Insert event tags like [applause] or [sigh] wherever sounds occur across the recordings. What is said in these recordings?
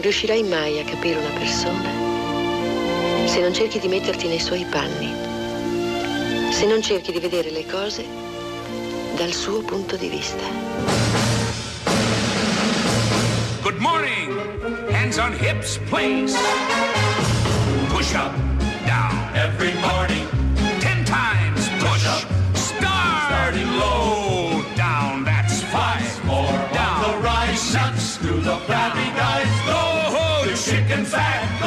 Non riuscirai mai a capire una persona se non cerchi di metterti nei suoi panni, se non cerchi di vedere le cose dal suo punto di vista. Good morning. Hands on hips, please. Push up, down. Every morning. Ten times push. up. Start. Starting low. Down. That's five. More down. The rise. Six. To the flabby the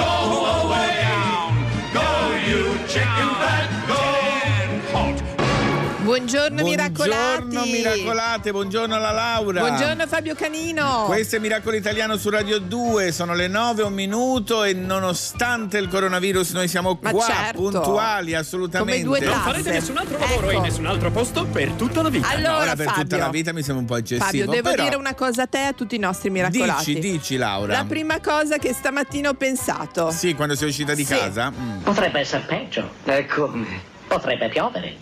Buongiorno, miracolati. Buongiorno miracolate, buongiorno alla Laura. Buongiorno Fabio Canino. Questo è Miracolo Italiano su Radio 2, sono le 9 un minuto e nonostante il coronavirus noi siamo Ma qua certo. puntuali assolutamente. Come due Non farete nessun altro lavoro Ecco. in nessun altro posto per tutta la vita. Allora, Ora per Fabio, tutta la vita mi sembra un po' eccessivo. Fabio, devo però- dire una cosa a te e a tutti i nostri miracolati. Dici, dici Laura. La prima cosa che stamattina ho pensato. Sì, quando sei uscita di Sì. casa? Mm. Potrebbe essere peggio. Ecco. Potrebbe piovere.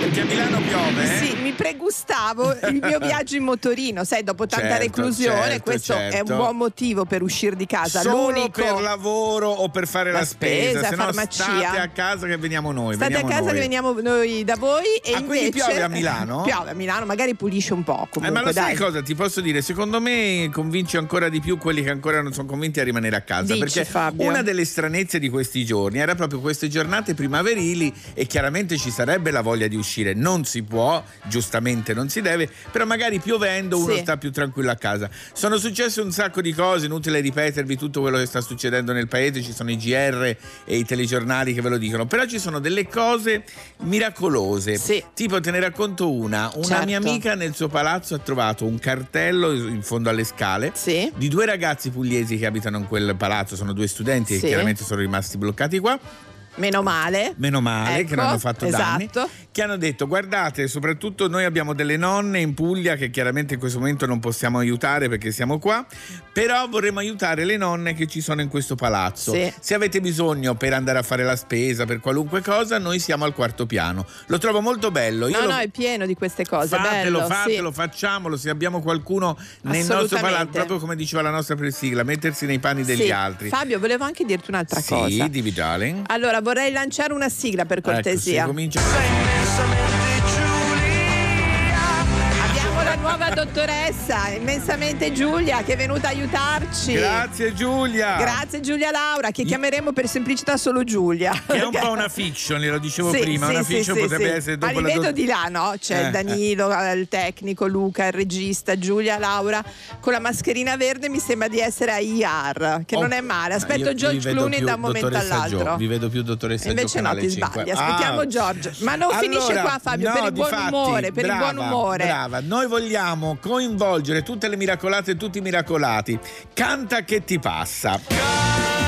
Perché a Milano piove, eh? Sì, mi pregustavo il mio [laughs] viaggio in motorino, sai, dopo tanta Certo, reclusione, certo, questo è certo. un buon motivo per uscire di casa. Solo L'unico per lavoro o per fare la, La spesa, se no farmacia. state a casa che veniamo noi. State a veniamo casa noi. che veniamo noi da voi e Ah, quindi invece piove a Milano? [laughs] Piove a Milano, magari pulisce un po' Eh, comunque, ma lo sai dai. cosa ti posso dire? Secondo me convince ancora di più quelli che ancora non sono convinti a rimanere a casa. Dici, perché Fabio. una delle stranezze di questi giorni era proprio queste giornate primaverili e chiaramente ci sarebbe la voglia di uscire. Non si può, giustamente non si deve, però magari piovendo uno Sì. sta più tranquillo a casa. Sono successe un sacco di cose, inutile ripetervi tutto quello che sta succedendo nel paese, ci sono i GR e i telegiornali che ve lo dicono, però ci sono delle cose miracolose. Sì. Tipo te ne racconto una, una Certo. mia amica nel suo palazzo ha trovato un cartello in fondo alle scale Sì. di due ragazzi pugliesi che abitano in quel palazzo, sono due studenti Sì. che chiaramente sono rimasti bloccati qua. Meno male. Meno male che Ecco, non hanno fatto danni. esatto. Che hanno detto: guardate, soprattutto noi abbiamo delle nonne in Puglia che chiaramente in questo momento non possiamo aiutare perché siamo qua. Però vorremmo aiutare le nonne che ci sono in questo palazzo. Sì. Se avete bisogno per andare a fare la spesa, per qualunque cosa, noi siamo al quarto piano. Lo trovo molto bello. Io No, lo- no, è pieno di queste cose. Fatelo, bello, fatelo, sì. facciamolo. Se abbiamo qualcuno nel nostro palazzo, proprio come diceva la nostra pressigla, mettersi nei panni degli Sì. altri. Fabio, volevo anche dirti un'altra sì, cosa. divi darling. Allora, vorrei lanciare una sigla per cortesia. Ecco, sì, comincia. Nuova dottoressa, immensamente Giulia, che è venuta a aiutarci. Grazie Giulia. Grazie Giulia Laura, che chiameremo per semplicità solo Giulia. Che è un po' una [laughs] fiction, lo dicevo Sì, prima. sì, una fiction sì, potrebbe essere Ma dopo li la vedo do- di là, no? C'è Eh, Danilo, il tecnico, Luca, il regista, Giulia, Laura, con la mascherina verde mi sembra di essere a IR, che Oh, non è male. Aspetto io- George Clooney più da un momento all'altro. Jo, vi vedo più dottoressa Invece no, ti 5. sbagli. Aspettiamo Ah. Giorgio. Ma non finisce Allora, qua, Fabio, no, per il buon difatti, umore, per brava, il buon umore. Brava, noi vogliamo coinvolgere tutte le miracolate e tutti i miracolati. Canta che ti passa. Già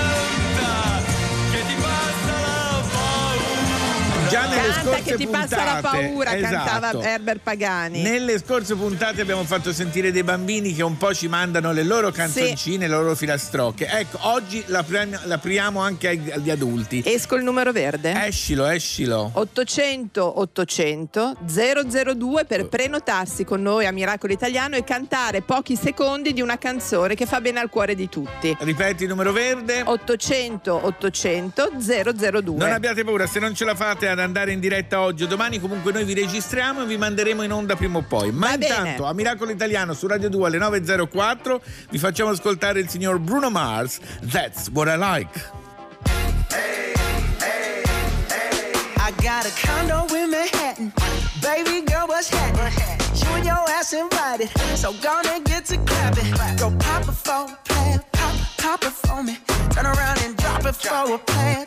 nelle Canta scorse che ti passa la puntate, paura, cantava esatto. Herbert Pagani. Nelle scorse puntate abbiamo fatto sentire dei bambini che un po' ci mandano le loro canzoncine, le loro filastrocche. Ecco, oggi la, pre- la apriamo anche agli adulti. Esco il numero verde? Escilo, escilo. 800 800 002 per prenotarsi con noi a Miracolo Italiano e cantare pochi secondi di una canzone che fa bene al cuore di tutti. Ripeti il numero verde. 800 800 002 Non abbiate paura, se non ce la fate ad andare in diretta oggi o domani, comunque noi vi registriamo e vi manderemo in onda prima o poi. Ma Va bene. intanto a Miracolo Italiano su Radio 2 alle 9.04 vi facciamo ascoltare il signor Bruno Mars. That's what I like. I got a condo in Manhattan. Baby girl, what's happening? You and your ass invited. So gonna get to clapping. Go pop it for a plan. Pop, pop it for me. Turn around and drop it for a plan.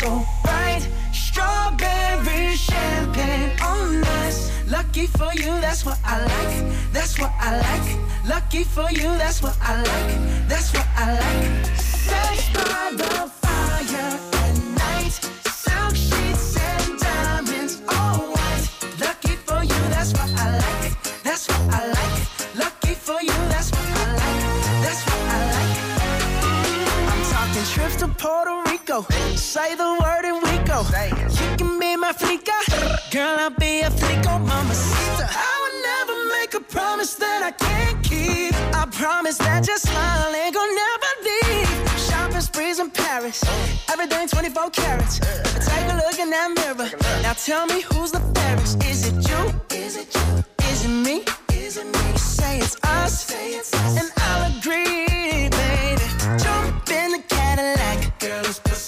So bright. Strawberry champagne on us. Lucky for you, that's what I like. That's what I like. Lucky for you, that's what I like. That's what I like. Sex by the fire at night. Silk sheets and diamonds, all white. Lucky for you, that's what I like. That's what I like. Lucky for you, that's what I like. That's what I like. I'm talking trips to Puerto Rico. Say the word and we go. You can be my flica. Girl, I'll be a flico, mamacita. I would never make a promise that I can't keep. I promise that your smile ain't gonna never leave. Shopping sprees in Paris. Everything 24 carats. Take a look in that mirror. Now tell me who's the fairest. Is it you? Is it you? Is it me? Is it me? Say it's us. Say it's us. And I'll agree, baby. Jump in the Cadillac.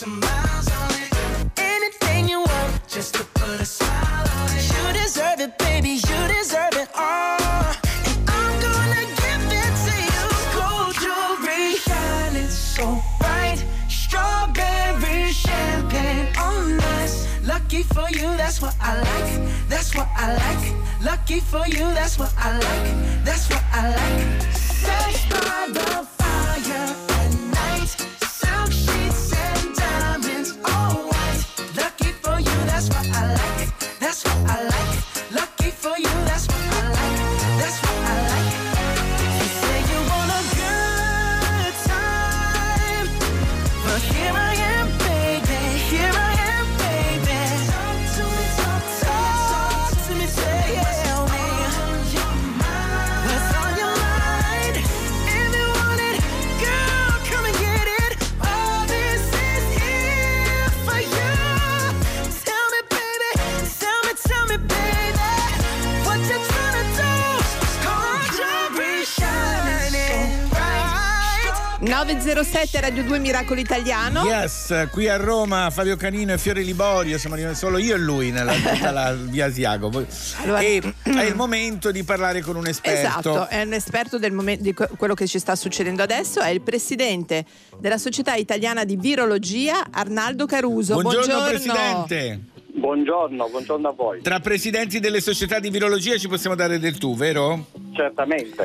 Some miles on it. Anything you want, just to put a smile on it. You deserve it, baby. You deserve it all. And I'm gonna give it to you. Gold jewelry, shining so bright. Strawberry champagne oh, on us. Lucky for you, that's what I like. That's what I like. Lucky for you, that's what I like. That's what I like. Sex 907 Radio 2 Miracolo Italiano. Yes, qui a Roma Fabio Canino e Fiore Liborio, siamo rimasti solo io e lui nella tutta la [laughs] via Asiago. Allora- E è il momento di parlare con un esperto. Esatto, è un esperto del momen- di que- quello che ci sta succedendo adesso, è il presidente della Società Italiana di Virologia, Arnaldo Caruso. Buongiorno, Presidente. Buongiorno, buongiorno a voi. Tra presidenti delle società di virologia ci possiamo dare del tu, vero? Certamente.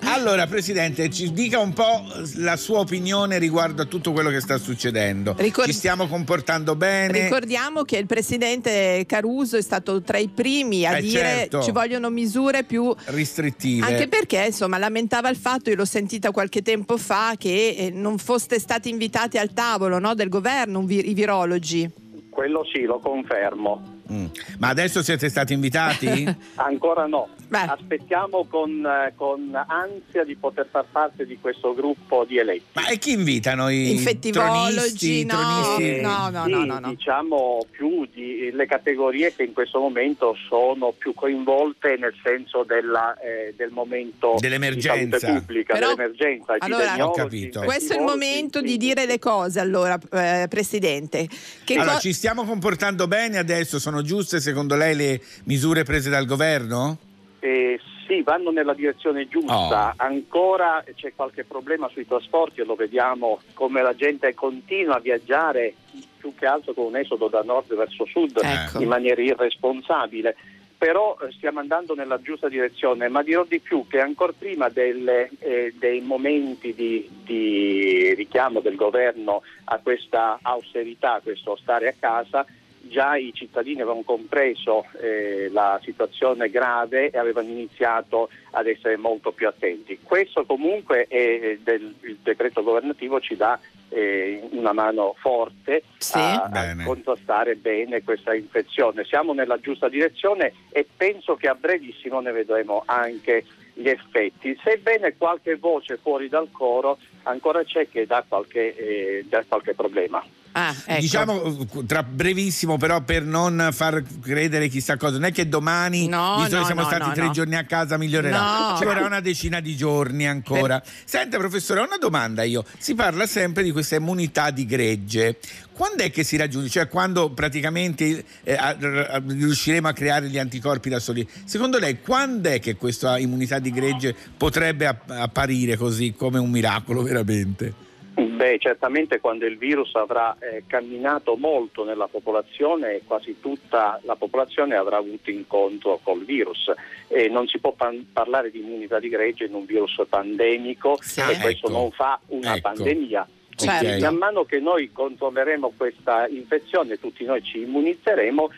[laughs] Allora, Presidente, ci dica un po' la sua opinione riguardo a tutto quello che sta succedendo. Ricor- ci stiamo comportando bene? Ricordiamo che il presidente Caruso è stato tra i primi a Eh, dire certo. ci vogliono misure più Restrittive. Anche perché insomma lamentava il fatto, io l'ho sentita qualche tempo fa, che eh, non foste stati invitati al tavolo no, del governo vi- i virologi. Quello sì, lo confermo. Mm. Ma adesso siete stati invitati? [laughs] Ancora no. Beh. Aspettiamo con, eh, con ansia di poter far parte di questo gruppo di eletti. Ma e chi invitano? I Infettivologi, tronisti, no, tronisti? no, no, Sì, no, no, no. diciamo più di le categorie che in questo momento sono più coinvolte nel senso della, eh, del momento Dell'emergenza. di salute pubblica, Però- dell'emergenza. allora- Ho capito. Questo è il momento di quindi- dire le cose, allora, eh, Presidente. Che Allora, co- ci stiamo comportando bene adesso? Sono giuste secondo lei le misure prese dal governo? Eh, sì, vanno nella direzione giusta. Oh. Ancora c'è qualche problema sui trasporti e lo vediamo come la gente continua a viaggiare più che altro con un esodo da nord verso sud Ecco. in maniera irresponsabile. Però eh, stiamo andando nella giusta direzione, ma dirò di più che ancora prima delle, eh, dei momenti di, di richiamo del governo a questa austerità, a questo stare a casa, già i cittadini avevano compreso eh, la situazione grave e avevano iniziato ad essere molto più attenti. Questo comunque è del, il decreto governativo ci dà eh, una mano forte Sì. a, a Bene. contrastare bene questa infezione. Siamo nella giusta direzione e penso che a brevissimo ne vedremo anche gli effetti. Sebbene qualche voce fuori dal coro ancora c'è che dà qualche, eh, dà qualche problema. Ah, ecco. Diciamo tra brevissimo, però, per non far credere chissà cosa, non è che domani, No, visto no, che siamo no, stati tre giorni a casa, migliorerà. Ci vorrà una decina di giorni ancora. Senta, professore, ho una domanda io. Si parla sempre di questa immunità di gregge. Quando è che si raggiunge? Cioè, quando praticamente eh, a- a- riusciremo a creare gli anticorpi da soli? Secondo lei, quando è che questa immunità di gregge potrebbe app- apparire così come un miracolo veramente? Beh, certamente quando il virus avrà eh, camminato molto nella popolazione, quasi tutta la popolazione avrà avuto incontro col virus. E non si può pan- parlare di immunità di gregge in un virus pandemico Sì. e questo Ecco. non fa una Ecco. pandemia. Certo. Man mano che noi controlleremo questa infezione, tutti noi ci immunizzeremo,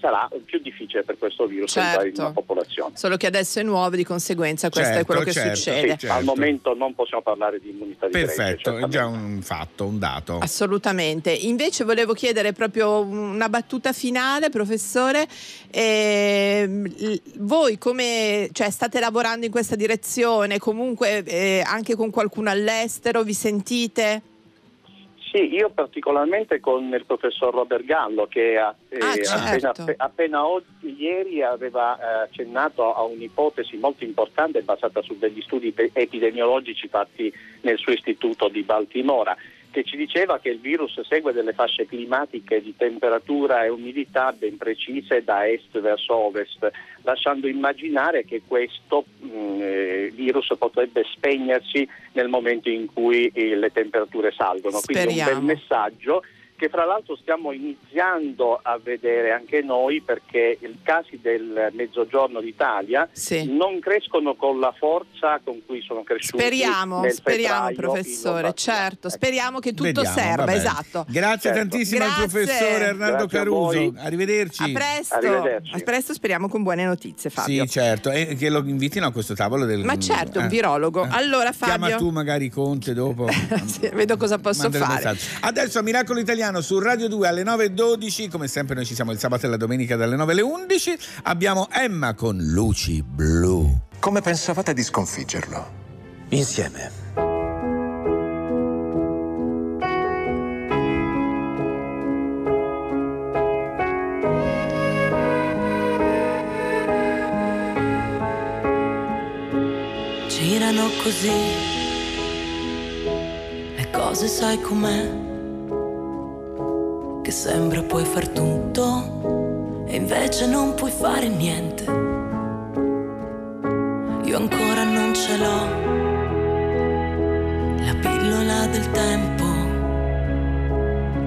sarà più difficile per questo virus Certo. entrare in una popolazione. Solo che adesso è nuovo, di conseguenza questo è Certo, quello che certo. succede. Sì, certo. Al momento non possiamo parlare di immunità di gregge. Perfetto, è certamente. già un fatto, un dato. Assolutamente. Invece volevo chiedere proprio una battuta finale, professore. L- voi come cioè, state lavorando in questa direzione? Comunque eh, anche con qualcuno all'estero? Vi sentite? Sì, io particolarmente con il professor Robert Gallo che ha, eh, Ah, appena, certo. appena oggi, ieri aveva eh, accennato a un'ipotesi molto importante basata su degli studi epidemiologici fatti nel suo istituto di Baltimora che ci diceva che il virus segue delle fasce climatiche di temperatura e umidità ben precise da est verso ovest, lasciando immaginare che questo mh, eh, virus potrebbe spegnersi nel momento in cui eh, le temperature salgono. Quindi un Speriamo. bel messaggio che fra l'altro stiamo iniziando a vedere anche noi perché i casi del mezzogiorno d'Italia Sì. non crescono con la forza con cui sono cresciuti. Speriamo, nel speriamo professore, certo, speriamo che tutto Vediamo, va serva, bene. esatto. Grazie Certo. tantissimo al Grazie. professore Arnaldo Grazie Caruso. Arrivederci. A presto, Arrivederci. a presto speriamo con buone notizie Fabio. Sì, certo, e che lo invitino a questo tavolo del Ma certo, un eh. virologo. Allora, Chiama Fabio. tu magari Conte dopo. [laughs] Sì, vedo cosa posso Manda il fare. Adesso a Miracolo Italiano su Radio 2 alle 9.12, come sempre noi ci siamo il sabato e la domenica dalle 9 alle 11. Abbiamo Emma con Luci Blu. Come pensavate di sconfiggerlo? Insieme. Girano così le cose, sai com'è? Che sembra puoi far tutto e invece non puoi fare niente. Io ancora non ce l'ho, la pillola del tempo,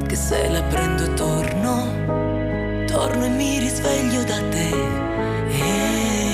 che se la prendo torno, torno e mi risveglio da te. E e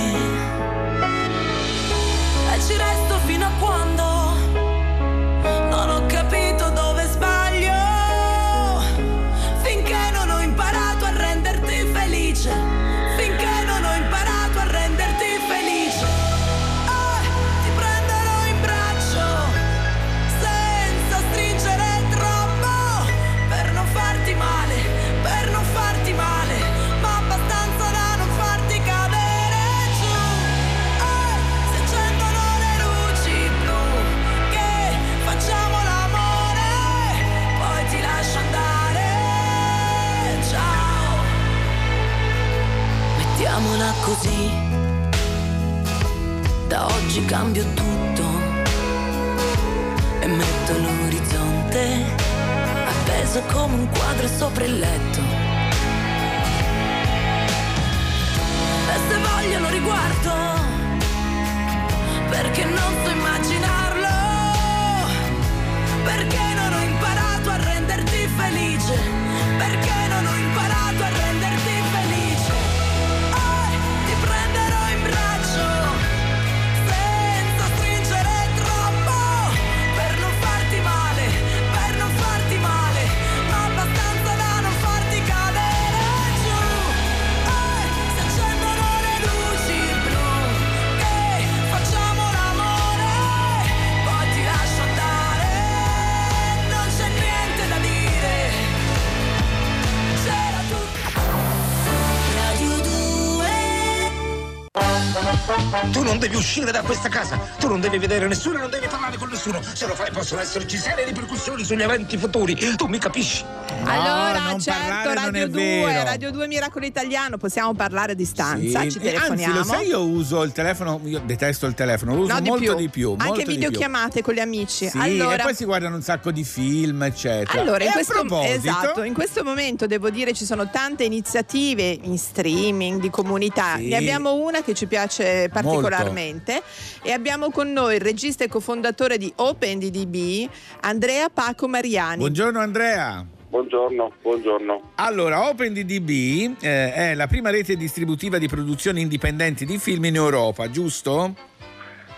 uscire da questa casa, tu non devi vedere nessuno e non devi parlare con nessuno. Se lo fai possono esserci serie ripercussioni sugli eventi futuri. Tu mi capisci? Allora, non certo, Radio è 2, vero. Radio 2 Miracolo Italiano, possiamo parlare a distanza, Sì, ci telefoniamo. Anzi, lo sai, io uso il telefono, io detesto il telefono, lo uso No, di molto più. di più. molto Anche videochiamate con gli amici. Sì, allora, e poi si guardano un sacco di film, eccetera. Allora, in questo, esatto, in questo momento devo dire ci sono tante iniziative in streaming, di comunità. Sì. Ne abbiamo una che ci piace particolarmente. E abbiamo con noi il regista e cofondatore di OpenDDB, Andrea Paco Mariani. Buongiorno Andrea. Buongiorno, buongiorno. Allora, OpenDDB eh, è la prima rete distributiva di produzioni indipendenti di film in Europa, giusto?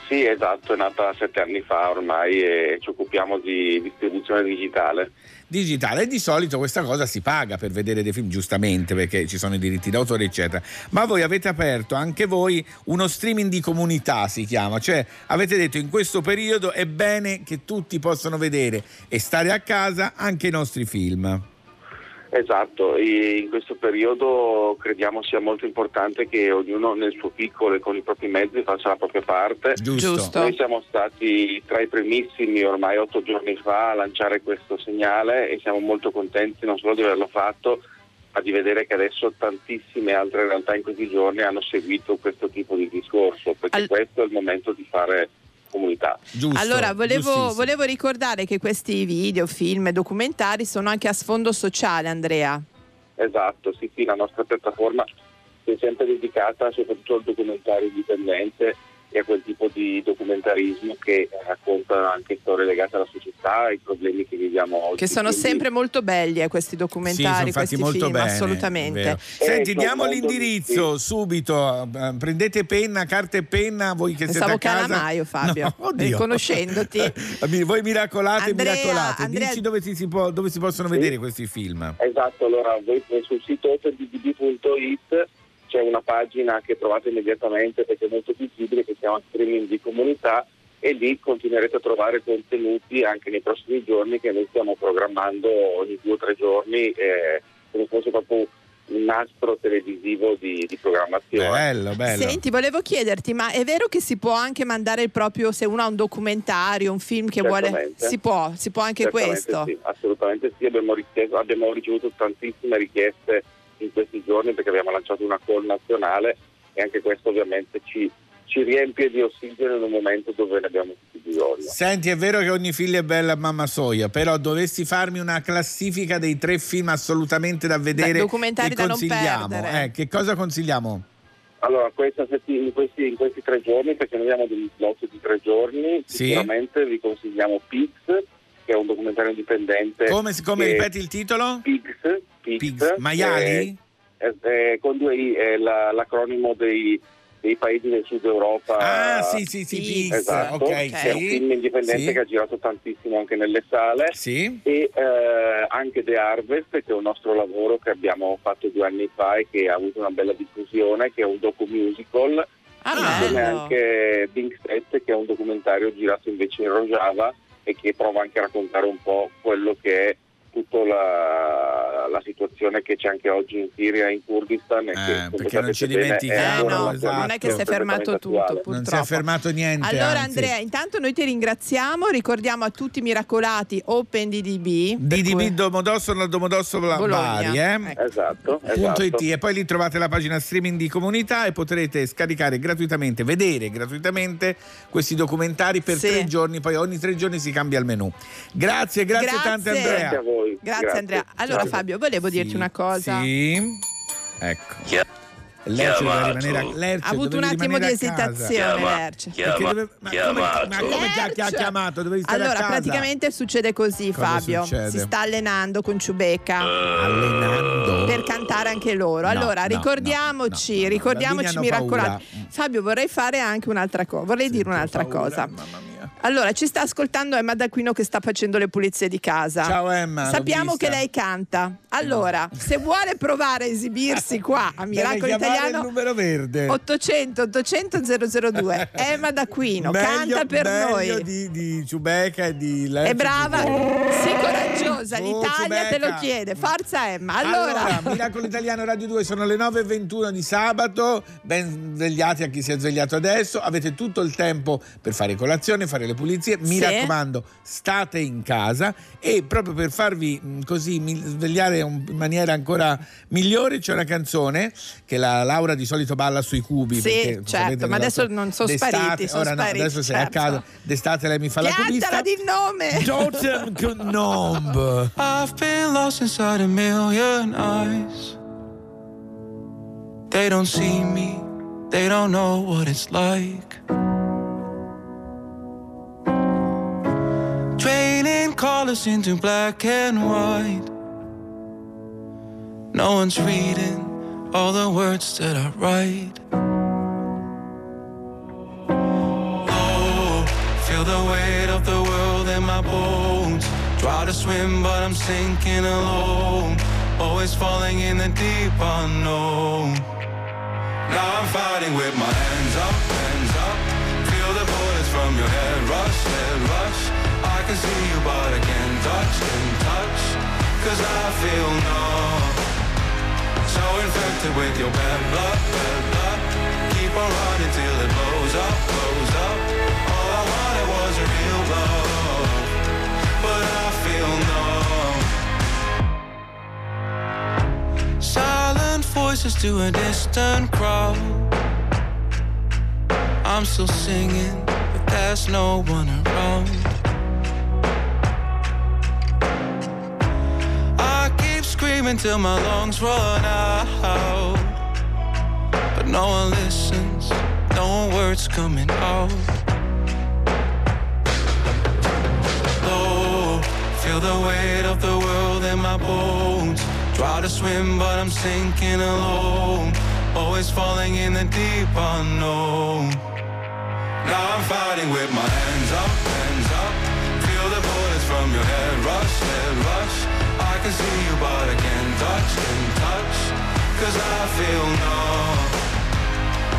Sì, esatto, è nata sette anni fa ormai e ci occupiamo di distribuzione digitale. Digitale. E di solito questa cosa si paga per vedere dei film giustamente perché ci sono i diritti d'autore eccetera. Ma voi avete aperto anche voi uno streaming di comunità si chiama. Cioè avete detto in questo periodo è bene che tutti possano vedere e stare a casa anche i nostri film Esatto, e in questo periodo crediamo sia molto importante che ognuno nel suo piccolo e con i propri mezzi faccia la propria parte. Giusto. Noi siamo stati tra i primissimi ormai otto giorni fa a lanciare questo segnale e siamo molto contenti non solo di averlo fatto, ma di vedere che adesso tantissime altre realtà in questi giorni hanno seguito questo tipo di discorso, perché Al- questo è il momento di fare comunità. Giusto, allora, volevo, volevo ricordare che questi video, film e documentari sono anche a sfondo sociale, Andrea. Esatto, sì, sì, la nostra piattaforma si è sempre dedicata soprattutto al documentario indipendente e a quel tipo di documentarismo che racconta anche storie legate alla società, ai problemi che viviamo oggi. Che sono Quindi- sempre molto belli eh, questi Sì, sono documentari, fatti questi molto film, bene. assolutamente. vero. Senti, sono diamo l'indirizzo subito. eh, Prendete penna, carta e penna, voi che Pensavo siete a casa. Calamaio, Fabio, [laughs] No, riconoscendoti. [laughs] Voi miracolate, Andrea, miracolate. Andrea- Dici dove, si, si può- dove si possono Sì. vedere questi film. Esatto, allora voi sul sito openddd.it c'è una pagina che trovate immediatamente perché è molto visibile che si chiama streaming di comunità e lì continuerete a trovare contenuti anche nei prossimi giorni che noi stiamo programmando ogni due o tre giorni eh, come fosse proprio un nastro televisivo di, di programmazione. Bello, bello. Senti, volevo chiederti, ma è vero che si può anche mandare il proprio, se uno ha un documentario, un film che vuole, si può, si può anche Certamente questo? Sì, assolutamente sì, abbiamo, richiesto- abbiamo ricevuto tantissime richieste in questi giorni perché abbiamo lanciato una call nazionale e anche questo ovviamente ci, ci riempie di ossigeno in un momento dove ne abbiamo tutti bisogno. Senti, è vero che ogni figlio è bella a mamma soia, però dovessi farmi una classifica dei tre film assolutamente da vedere Beh, documentari che da non consigliamo. perdere. Eh, che cosa consigliamo? Allora, in, questi, in questi tre giorni, perché noi abbiamo degli slot di tre giorni, Sì. sicuramente vi consigliamo Pigs, che è un documentario indipendente. Come, come che- ripeti il titolo? Pigs, Pigs, Pigs. Maiali? eh, eh, con due I, è la- l'acronimo dei, dei paesi del sud Europa. Ah, sì, sì, sì. Pigs. Esatto, Ok, è un film indipendente Sì. che ha girato tantissimo anche nelle sale Sì. e eh, anche The Harvest che è un nostro lavoro che abbiamo fatto due anni fa e che ha avuto una bella diffusione che è un docu musical Ah, come anche Bing Set che è un documentario girato invece in Rojava e che prova anche a raccontare un po' quello che è tutta la, la situazione che c'è anche oggi in Siria e in Kurdistan che, Eh, come perché non ci dimentichiamo, Eh, no, l'attualità non è che si è fermato tutto, purtroppo. Non si è fermato niente. Allora anzi. Andrea, intanto noi ti ringraziamo, ricordiamo a tutti i miracolati OpenDDB. per DDB cui- Domodossola Domodossola. Bari, eh? Ecco. Esatto, Punto esatto. IT e poi lì trovate la pagina streaming di comunità e potrete scaricare gratuitamente, vedere gratuitamente questi documentari per Sì. tre giorni, poi ogni tre giorni si cambia il menù. Grazie, grazie, Grazie. tante Grazie a Andrea. Voi. Grazie, Andrea. Allora Grazie. Fabio, volevo dirti Sì, una cosa. Sì. Ecco. Lercio deve rimanere a Lercio Ha avuto un attimo di esitazione, Lerce. Perché dove- ma come, ma come ti ha- ti ha chiamato? Dovevi stare a Allora, casa. praticamente succede così, Cosa Fabio. succede? Si sta allenando con Ciubecca. allenando Per cantare anche loro. No, allora, no, ricordiamoci, no, no, no, ricordiamoci i bambini hanno miracolati. paura. Fabio, vorrei fare anche un'altra cosa. Vorrei dire un'altra Paura, cosa. Mamma mia. Allora, ci sta ascoltando Emma D'Aquino che sta facendo le pulizie di casa. Ciao, Emma, Sappiamo che lei canta. Allora, se vuole provare a esibirsi qua a Miracolo Italiano il numero verde. 800 800 002 Emma D'Aquino Meglio- canta per meglio noi. di, di Ciubecca e di Lercio È brava, sì coraggiosa, Oh, l'Italia te lo chiede. Forza Emma. Allora, Allora, Miracolo Italiano Radio 2 sono le 9.21 di sabato, ben svegliati a chi si è svegliato adesso, avete tutto il tempo per fare colazione, fare le pulizie, mi Sì. raccomando state in casa e proprio per farvi mh, così svegliare in maniera ancora migliore c'è una canzone che la Laura di solito balla sui cubi. Sì, perché, certo, sapete, ma adesso non sono spariti, sono ora no, spariti, adesso sei a certo. casa, d'estate lei mi fa la cubista. cantala di il nome. Totem Nomb. I've been lost inside a million eyes. They don't see me, they don't know what it's like. Colors into black and white. No one's reading all the words that I write. Oh, feel the weight of the world in my bones. Try to swim, but I'm sinking alone. Always falling in the deep unknown. Now I'm fighting with my hands up, hands up. Feel the bullets from your head rush, head rush. Can see you, but I can't touch, can't touch. Cause I feel numb. So infected with your bad blood, bad blood. Keep on running till it blows up, blows up. All I wanted was a real love. But I feel numb. Silent voices to a distant crowd. I'm still singing, but there's no one around. Screaming till my lungs run out. But no one listens, no words coming out. Low, feel the weight of the world in my bones. Try to swim, but I'm sinking alone. Always falling in the deep unknown. Now I'm fighting with my hands up, hands up. Feel the bullets from your head rush, head rush. I can see you, but I can't touch, can't touch. Cause I feel numb.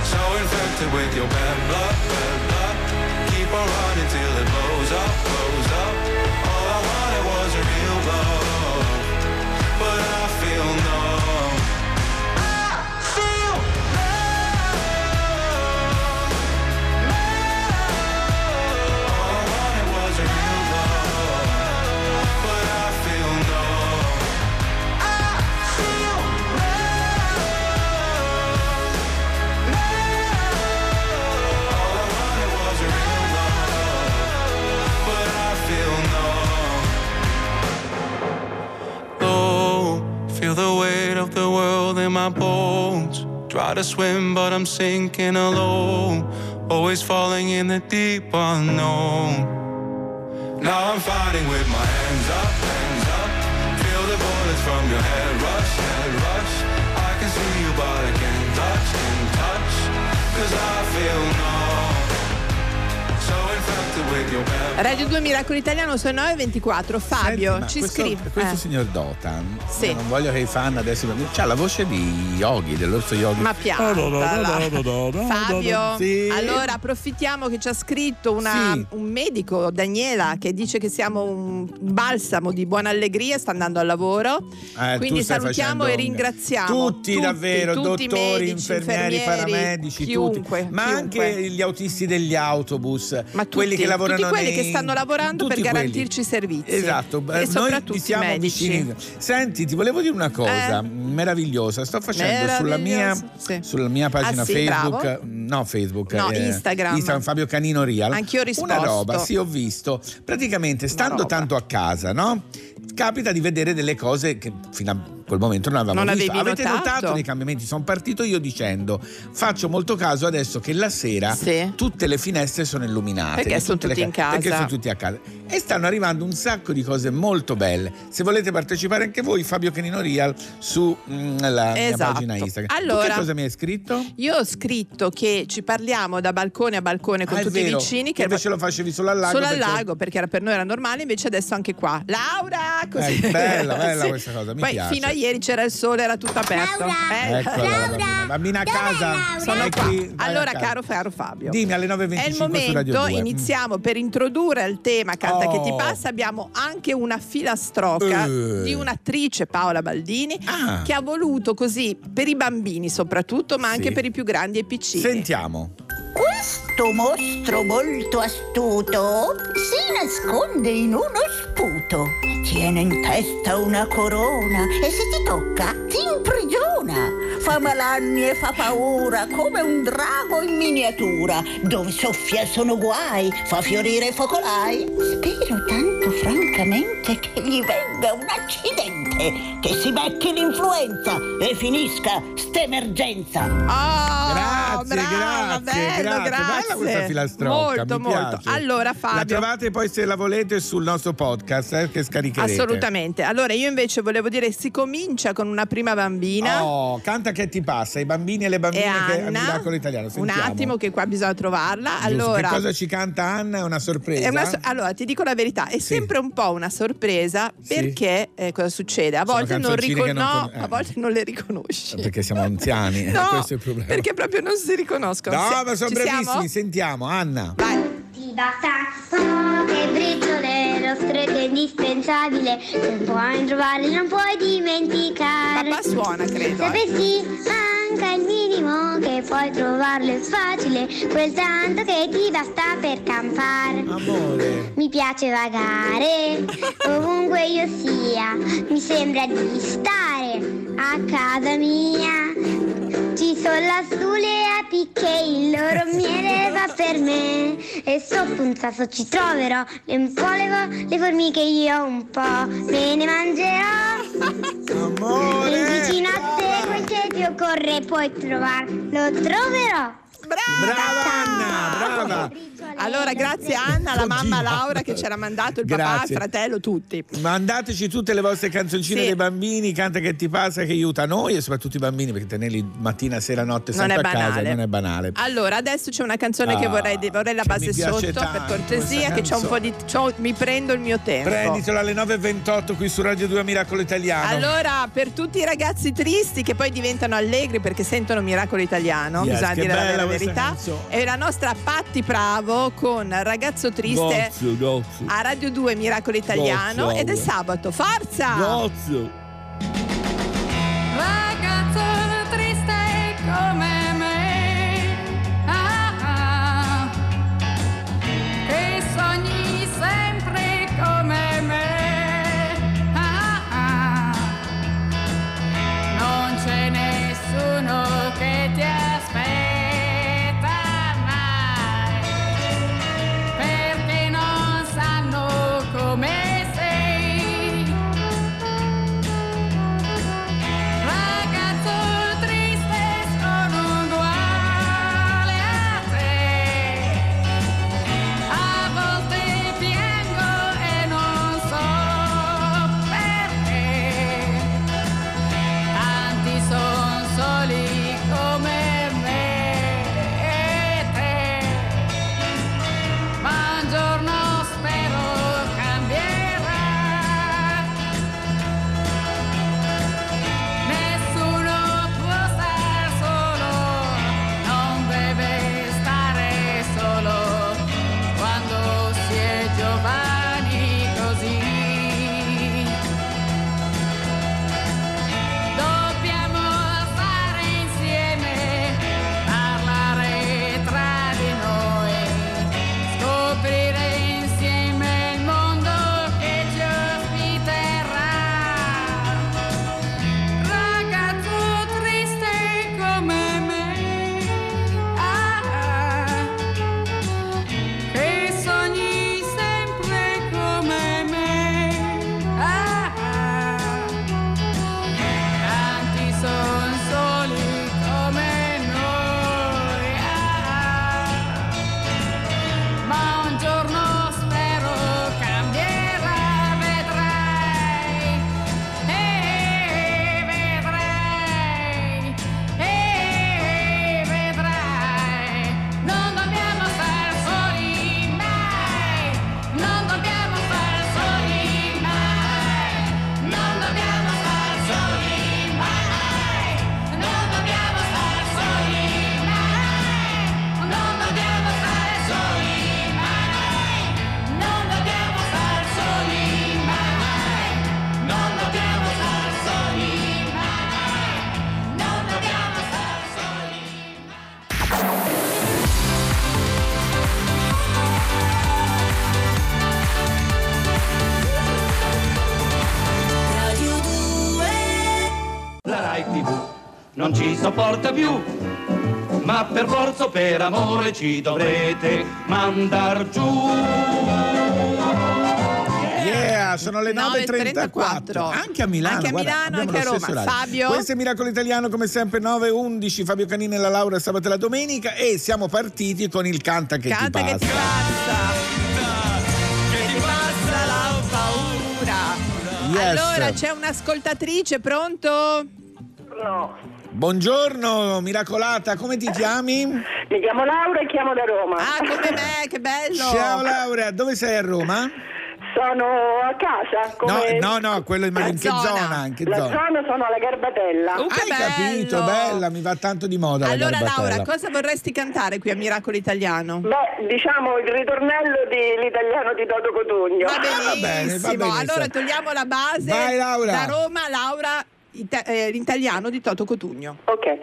So infected with your bad blood, bad blood. Keep on running till it blows up, blows up. All I wanted was a real love. But I feel numb. Try to swim, but I'm sinking alone. Always falling in the deep unknown. Now I'm fighting with my hands up, hands up. Feel the bullets from your head rush, head rush. I can see you, but I can't touch, can't touch. Cause I feel numb. Radio 2 Miracolo Italiano sono 9.24. Fabio, Senti, ci questo, scrive. Questo Eh, signor Dotan, Sì. non voglio che i fan adesso. C'ha la voce di Yogi, dell'orso Yogi. Ma piantala. Fabio, Sì. allora approfittiamo che ci ha scritto una- Sì. un medico, Daniela, che dice che siamo un balsamo di buona allegria, sta andando al lavoro. Eh, Quindi salutiamo e ringraziamo Tutti, davvero, tutti dottori, medici, infermieri, paramedici, chiunque, tutti, ma chiunque. anche gli autisti degli autobus, Ma tutti, quelli che lavorano tutti quelli nei- che stanno lavorando per quelli. garantirci i servizi. Esatto, e eh, soprattutto noi i siamo medici. vicini. Senti, ti volevo dire una cosa Eh. meravigliosa. Sto facendo sulla mia, sì. sulla mia pagina Ah, sì, Facebook, bravo. no Facebook, No, eh, Instagram. Fabio Canino Real. Anch'io ho risposto. Una roba, sì, ho visto. Praticamente, stando tanto a casa, no? Capita di vedere delle cose che fino a quel momento non avevamo Non visto. Avete notato? notato dei cambiamenti? Sono partito io dicendo: faccio molto caso adesso che la sera Sì. tutte le finestre sono illuminate. Perché sono tutte le tutti in ca- Perché casa. sono tutti a casa. E stanno arrivando un sacco di cose molto belle. Se volete partecipare anche voi, Fabio Canino Real su mm, la Esatto. pagina Instagram. Tu Allora- che cosa mi hai scritto? Io ho scritto che ci parliamo da balcone a balcone con Ah, tutti vero. i vicini. Che invece lo facevi solo al lago. Solo al perché- lago perché era- per noi era normale, invece adesso anche qua. Laura! Così. Eh, bella, bella [laughs] questa cosa, mi Poi piace. fino a ieri c'era il sole, era tutto aperto. Eh, Eccola la bambina. Bambina a casa. Sono qua. qui, Allora, a casa. caro, caro Fabio. Dimmi alle 9.25 È il momento, 2. iniziamo per introdurre il tema Canta che ti Oh. passa. Abbiamo anche una filastrocca Eh. di un'attrice, Paola Baldini, Ah. che ha voluto così per i bambini soprattutto, ma anche Sì. per i più grandi e piccini. Sentiamo. Questo mostro molto astuto si nasconde in uno sputo. Tiene in testa una corona e se ti tocca ti imprigiona. Fa malanni e fa paura come un drago in miniatura. Dove soffia sono guai, fa fiorire focolai. Spero tanto francamente che gli venga un accidente. che si becchi l'influenza e finisca st'emergenza. Oh, Grazie, brava, grazie, bello, grazie. Bella questa filastrocca, Molto, mi molto. piace. Allora, La Fabio. trovate poi se la volete sul nostro podcast eh, che scaricherete. Assolutamente. Allora, io invece volevo dire: si comincia con una prima bambina. Oh, canta che ti passa, i bambini e le bambine E che Anna, Miracolo Italiano. un Sentiamo. attimo che qua bisogna trovarla. Allora, che cosa ci canta Anna? È una sorpresa. è una so- allora, ti dico la verità, è sempre un po' una sorpresa Sì. perché eh, cosa succede? A volte, non, ricon- non no, con- eh. a volte non le riconosci. Perché siamo anziani, eh, [laughs] No, questo è il problema. perché proprio non si riconoscono. No, Se- ma sono ci bravissimi, siamo? sentiamo, Anna. Ti basta poche briciole, lo stretto è indispensabile. Non puoi trovare, non puoi dimenticare. Papà suona, credo. eh. Sapessi, manca il minimo che puoi trovarlo è facile. Quel tanto che ti basta per campare. Amore. Mi piace vagare, [laughs] ovunque io sia. Mi sembra di stare a casa mia. Ci sono lassù le api che il loro miele va per me. E sotto un sasso ci troverò un po' le, vo- le formiche io un po' me ne mangerò. Amore. E vicino a te quel che ti occorre puoi trovare, lo troverò. Brava Anna, brava. Allora, grazie Anna, alla mamma Laura che ci era mandato il papà, il fratello, tutti. Mandateci tutte le vostre canzoncine Sì. dei bambini, canta che ti passa, che aiuta noi e soprattutto i bambini, perché tenerli mattina, sera, notte sempre a casa non è banale. Allora, adesso c'è una canzone che Ah, vorrei, vorrei la che base piace sotto, per cortesia, che c'ho un po' di. c'ho- mi prendo il mio tempo. Prenditelo alle 9.28 qui su Radio 2 Miracolo Italiano. Allora, per tutti i ragazzi tristi che poi diventano allegri perché sentono Miracolo Italiano, Yes, bisogna che dire la vera verità, canzone. è la nostra Patti Bravo con Ragazzo Triste Gozzo, gozzo. a Radio 2 Miracolo Italiano Gozzo. ed è sabato. Forza! Gozzo. Ragazzo sopporta più, ma per forza o per amore ci dovrete mandar giù. Yeah, Ah, sono le 9.34. Anche a Milano. Anche a guarda, Milano, abbiamo anche a Roma. Fabio? Questo è Miracolo Italiano, come sempre, 9.11. Fabio Canini e la Laura sabato e la domenica. E siamo partiti con il Canta che Canta ti che passa. ti passa. Che ti passa la paura. Yes. Allora, c'è un'ascoltatrice, pronto? No. Buongiorno, Miracolata, come ti chiami? Mi chiamo Laura e chiamo da Roma. Ah, come me, che bello! Ciao Laura, dove sei a Roma? Sono a casa. Come... No, no, no, quello in, in che Zona. zona? In che La zona? zona sono alla Garbatella. Uh, che Hai capito, bella, mi va tanto di moda Allora, la Laura, cosa vorresti cantare qui a Miracolo Italiano? Beh, diciamo il ritornello dell'italiano di Toto Cotugno. Va benissimo. Ah, bene, va benissimo. allora togliamo la base. Vai, Laura. Da Roma, Laura, eh, l'italiano di Toto Cotugno. Ok.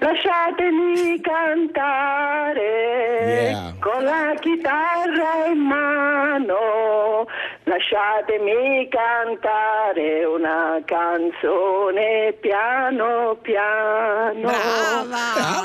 Lasciatemi cantare Yeah. con la chitarra in mano, lasciatemi cantare una canzone piano piano. Brava!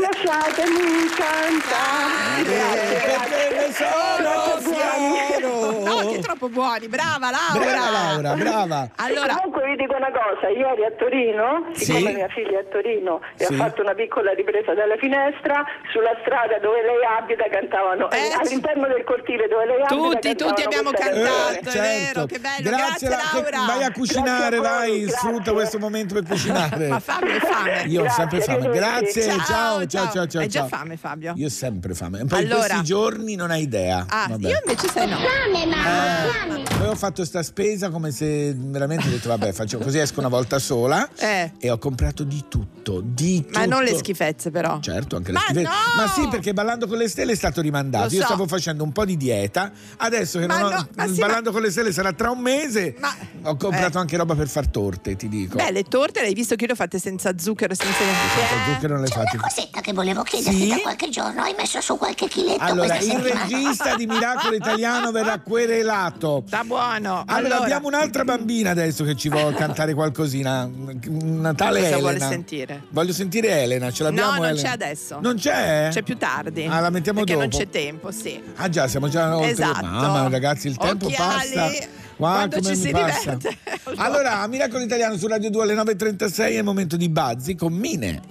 Lasciatemi cantare. Grazie, perché ne sono fiero. No, che troppo buoni, brava Laura! Brava Laura, brava. Allora, Comunque vi dico una cosa, ieri a Torino, siccome Sì. mia figlia è a Torino e Sì. ha fatto una piccola ripresa dalla finestra, sulla strada dove lei abita cantavano, Eh, all'interno del cortile dove lei abita Tutti, tutti abbiamo cantato, canzone. è vero, che bello, Grazie, grazie, Laura! Vai a cucinare, voi, vai, grazie. sfrutta questo momento per cucinare. Ma fame, fame. Io ho sempre Grazie, fame. Grazie, ciao, ciao, ciao, ciao. Hai già ciao. fame, Fabio? Io ho sempre fame. Poi in Allora. questi giorni non hai idea. Ah, Vabbè. io invece sai no. Fame, mamma, Eh, fame. poi ho fatto sta spesa come se veramente ho detto vabbè faccio così esco una volta sola Eh. e ho comprato di tutto, di tutto. Ma non le schifezze però. Certo, anche le Ma schifezze. no! Ma sì, perché Ballando con le Stelle è stato rimandato. Lo Io so. stavo facendo un po' di dieta. Adesso che Ma non ho. no, ma sì, Ballando con le Stelle sarà tra un mese. Ma- ho comprato eh. anche roba per far torte, ti dico. Beh, le torte l'hai visto che io le ho fatte senza zucchero e senza niente. Senza zucchero non le C'è fate. una cosetta che volevo chiederti Sì? da qualche giorno. Hai messo su qualche chiletto Allora, il regista di Miracolo Italiano verrà querelato. Sta buono. Allora, abbiamo un'altra bambina adesso che ci vuole cantare qualcosina. Una tale Cosa Elena. vuole sentire? Voglio sentire Elena, ce l'abbiamo no, non Elena? c'è adesso. Non c'è? C'è più tardi. Ah, la mettiamo perché dopo? non c'è tempo, sì. Ah già, siamo già oltre. Esatto. Mamma, ragazzi, il tempo Occhiali, passa. Guarda quando ci si passa. diverte. [laughs] Allora, a Miracolo Italiano su Radio 2 alle 9.36 è il momento di Bazzi con Mine.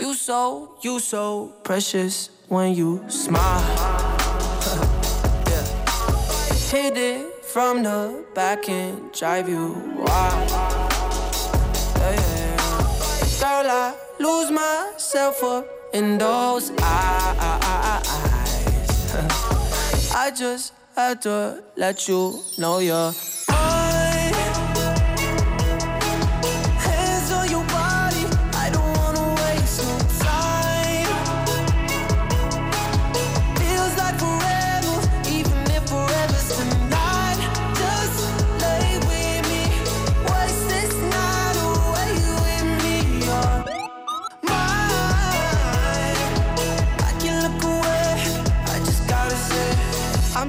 You so, you so precious when you smile. [laughs] yeah. Hit it from the back and drive you wild. Yeah, yeah, yeah. Girl, I lose myself up in those eyes. [laughs] I just had to let you know you're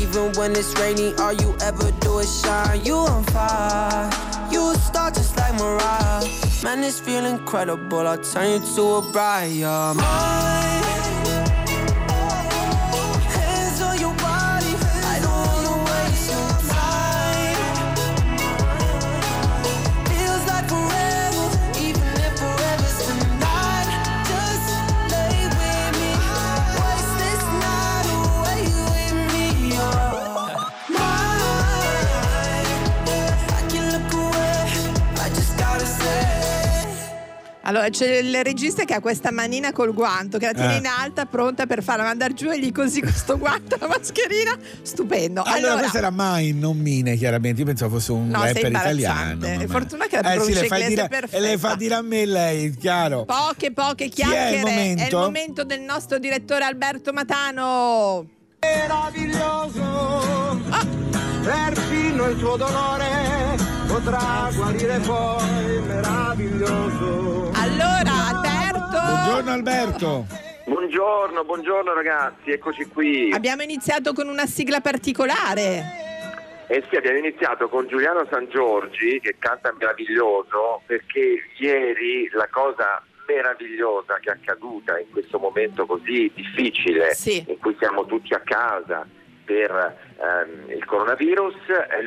Even when it's rainy, all you ever do is shine. You on fire. You a star just like Mariah. Man, this feel incredible. I'll turn you to a bride. You're mine. Allora, c'è il regista che ha questa manina col guanto che la tiene Eh. in alta, pronta per farla mandare giù e gli così questo guanto, la mascherina. Stupendo. Allora, Allora, questa era Mine, non Mine, chiaramente. Io pensavo fosse un No, rapper italiano. È mamma. fortuna che la eh, sì, pronuncia le fa inglese dire, E le fa dire a me lei, chiaro. poche, poche Chi è il chiacchiere. momento? È il momento del nostro direttore Alberto Matano. Meraviglioso, perfino il tuo dolore potrà guarire poi meraviglioso. Buongiorno Alberto. Buongiorno, buongiorno ragazzi, eccoci qui. Abbiamo iniziato con una sigla particolare. Eh sì, abbiamo iniziato con Giuliano San Giorgi che canta meraviglioso perché ieri la cosa meravigliosa che è accaduta in questo momento così difficile in cui siamo tutti a casa per ehm, il coronavirus,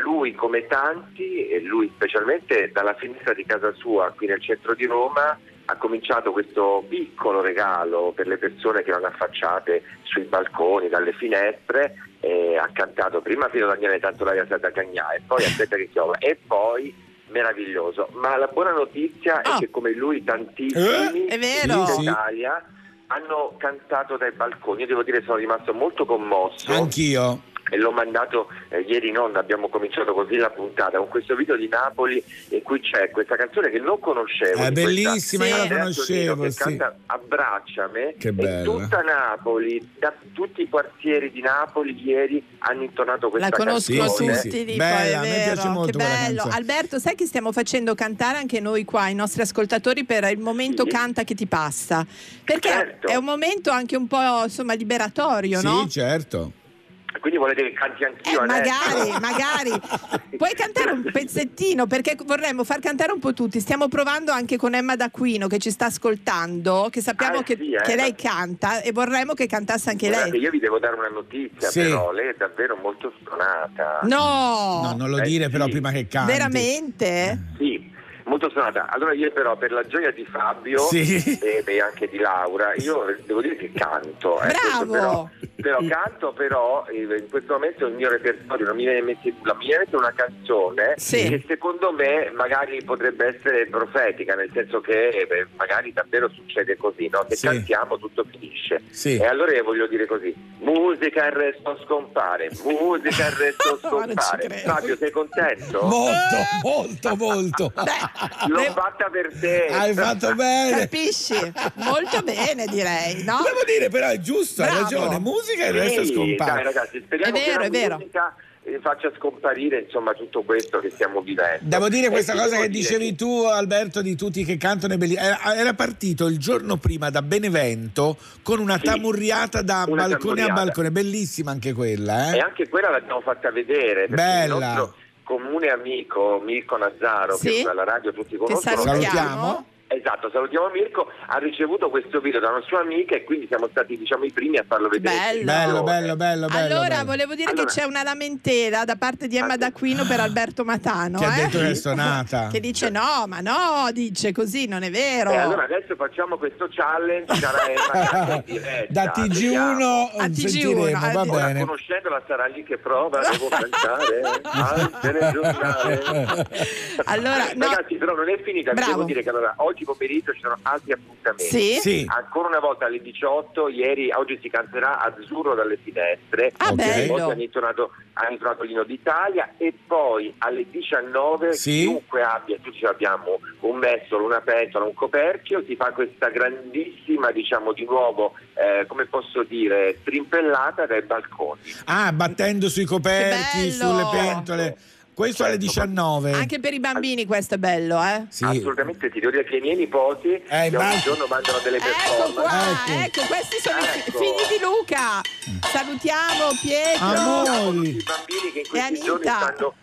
lui come tanti e lui specialmente dalla finestra di casa sua qui nel centro di Roma ha cominciato questo piccolo regalo per le persone che erano affacciate sui balconi, dalle finestre, e ha cantato prima Pino Daniele tanto l'aria sa da cagnà e poi aspetta che chiova e poi meraviglioso. Ma la buona notizia è che come lui tantissimi Eh? In. Italia hanno cantato dai balconi. Io devo dire sono rimasto molto commosso. Anch'io. E l'ho mandato eh, ieri in onda, abbiamo cominciato così la puntata con questo video di Napoli in cui c'è questa canzone che non conoscevo. È bellissima, io la conoscevo, Tonino Che sì. canta Abbracciame Che e bella. tutta Napoli, da tutti i quartieri di Napoli ieri hanno intonato questa La conoscono canzone. tutti di Bella, poi, è a me piace vero. molto che bello. canzone. Alberto, sai che stiamo facendo cantare anche noi qua, i nostri ascoltatori, per il momento canta che ti passa. Perché Certo. è un momento anche un po' insomma liberatorio, Sì, no? certo. Quindi volete che canti anch'io Eh, magari, [laughs] magari. Puoi cantare un pezzettino perché vorremmo far cantare un po' tutti. Stiamo provando anche con Emma D'Aquino che ci sta ascoltando, che sappiamo Ah, che, sì, eh. che lei canta e vorremmo che cantasse anche Guardate, lei. io vi devo dare una notizia, Sì. però lei è davvero molto stonata. No! No, non lo Eh, dire però sì. prima che canti. Veramente? Sì, molto stonata. Allora io però per la gioia di Fabio Sì. e beh, anche di Laura, io devo dire che canto. eh! Però, però canto però eh, in questo momento il mio repertorio non mi viene messo in nulla, mi viene messa una canzone Sì. che secondo me magari potrebbe essere profetica, nel senso che eh, beh, magari davvero succede così, no? Se Sì. cantiamo tutto finisce. Sì. E allora io voglio dire così, musica il resto scompare, musica il resto [laughs] scompare. Fabio sei contento? Molto, molto, molto. L'ho fatta per te. Hai fatto [laughs] bene. Capisci? Molto bene, direi, no? Devo dire, però è giusto, hai Bravo. ragione. Musica e il resto scompare. Dai ragazzi, speriamo È vero, che è la vero. musica eh, faccia scomparire insomma tutto questo che stiamo vivendo. Devo dire E questa ti cosa che dire dicevi tu, Alberto, di tutti che cantano e belli. Era, era partito il giorno prima da Benevento con una Sì, tamurriata da una balcone a tamburriata. balcone, bellissima anche quella, E eh? anche quella l'abbiamo fatta vedere Bella. il nostro comune amico Mirko Nazzaro, Sì. che dalla radio tutti Che conoscono, salutiamo. Salutiamo. Esatto, salutiamo Mirko, ha ricevuto questo video da una sua amica e quindi siamo stati diciamo i primi a farlo vedere. Bello. Bello, bello, bello, bello. allora, bello. volevo dire Allora- che c'è una lamentela da parte di Emma D'Aquino per Alberto Matano. Che ha eh? detto che è stonata. Che dice no, ma no, dice così, non è vero. E allora adesso facciamo questo challenge, sarà Emma diretta. [laughs] da Vediamo. TG1 A TG1, sentiremo, va a- Ora bene. conoscendola sarà lì che prova, devo [laughs] al telegiornale. Allora, no. Ragazzi, però non è finita, Bravo. devo dire che allora, oggi pomeriggio ci sono altri appuntamenti. Sì? Sì. Ancora una volta alle 18, ieri, oggi si canterà Azzurro dalle finestre. Ah, Ok. bello. Oggi hanno intonato, hanno intonato l'Inno d'Italia e poi alle 19 Sì. chiunque abbia, tutti abbiamo un messolo, una pentola, un coperchio, si fa questa grandissima, diciamo di nuovo, eh, come posso dire, strimpellata dai balconi. Ah, battendo sui coperchi, sulle pentole. Questo alle Certo. 19. Anche per i bambini questo è bello, eh? Sì. Assolutamente, ti devo dire che i miei nipoti Eh, che ogni immagino. giorno mandano delle Ecco performance. qua, Ecco. ecco, questi sono i Ecco. figli di Luca. Salutiamo Pietro. Amori. I bambini che in E questi Anita. giorni stanno,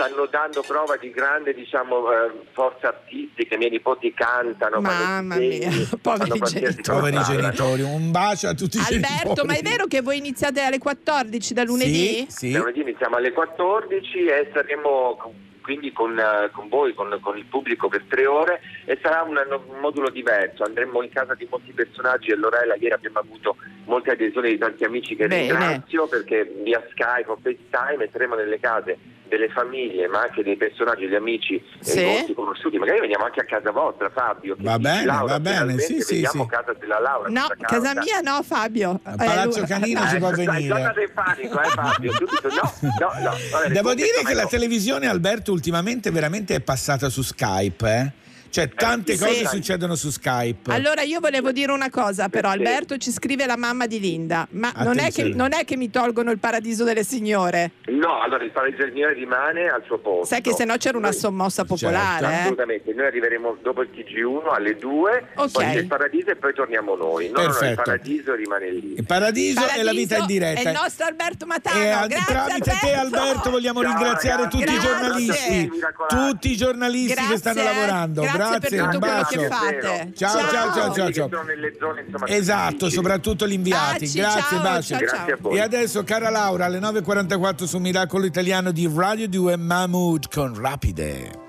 stanno dando prova di grande diciamo, eh, forza artistica, i miei nipoti cantano, Mamma mia, disegni, [laughs] poveri genitori. Poveri genitori, un bacio a tutti i genitori. Alberto, ma è vero che voi iniziate alle 14 da lunedì? Sì, sì. Lunedì iniziamo alle 14 e saremo quindi con, eh, con voi, con, con il pubblico per tre ore e sarà un, un modulo diverso, andremo in casa di molti personaggi e Lorella ieri abbiamo avuto molte adesioni di tanti amici che Bene. ringrazio perché via Skype o FaceTime entreremo nelle case delle famiglie ma anche dei personaggi, degli amici e Sì. vostri conosciuti, magari veniamo anche a casa vostra Fabio. Va bene, Laura, va bene, sì, sì, vediamo sì. casa della Laura. No, casa mia no, Fabio. A Palazzo Eh, Canino lui- si può venire. in panico, eh Fabio? Subito, no, no, no. Vabbè, Devo dire che la televisione, Alberto, ultimamente veramente è passata su Skype, eh? Cioè, tante Sì. cose succedono su Skype. Allora io volevo dire una cosa, però Alberto ci scrive la mamma di Linda, ma non è, che, non è che mi tolgono il paradiso delle signore, No, allora il Paradiso del Signore rimane al suo posto. sai che se no c'era una sommossa popolare. Certo, eh? Assolutamente, noi arriveremo dopo il TG1 alle 2, Ok. poi c'è il Paradiso e poi torniamo noi. No, no, no, il Perfetto. Paradiso rimane lì. Il paradiso, e la vita in È diretta. il nostro Alberto Matano. E a- grazie tramite te Alberto. Alberto vogliamo Ciao, ringraziare ragazzi. tutti i Grazie. giornalisti, tutti i giornalisti Grazie, che stanno lavorando. grazie per Grazie, tutto un quello bacio. che fate. Ciao, ciao, ciao, ciao, ciao. sono nelle zone, insomma, Esatto, soprattutto gli inviati. Baci, Grazie, ciao, baci. ciao, ciao. Grazie a voi. E adesso, cara Laura, alle 9.44 su Miracolo Italiano di Radio 2 Mahmood con Rapide.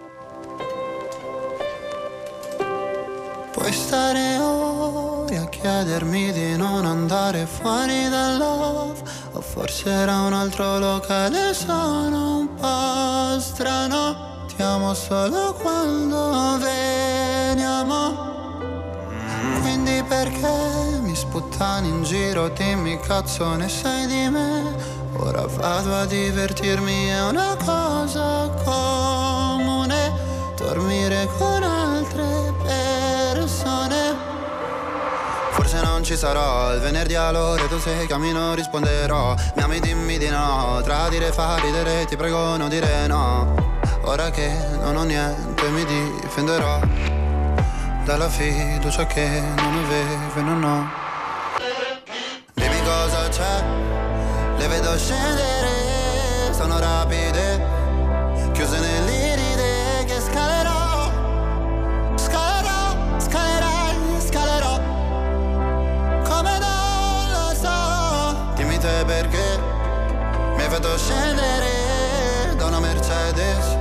Puoi stare ore a chiedermi di non andare fuori dal love O forse era un altro locale, sono un po' strano Ti amo solo quando veniamo. Quindi perché mi sputtani in giro, dimmi cazzo ne sai di me? Ora vado a divertirmi, è una cosa comune. Dormire con altre persone. Forse non ci sarò, il venerdì all'ora tu sei cammino risponderò. Mi ami dimmi di no, tradire fa ridere ti prego non dire no Ora che non ho niente mi difenderò Dalla fiducia che non avevo e non ho. Dimmi cosa c'è, le vedo scendere, sono rapide Chiuse nell'iride che scalerò. Scalerò, scalerai, scalerò. Come non lo so. Dimmi te perché Mi fatto scendere da una Mercedes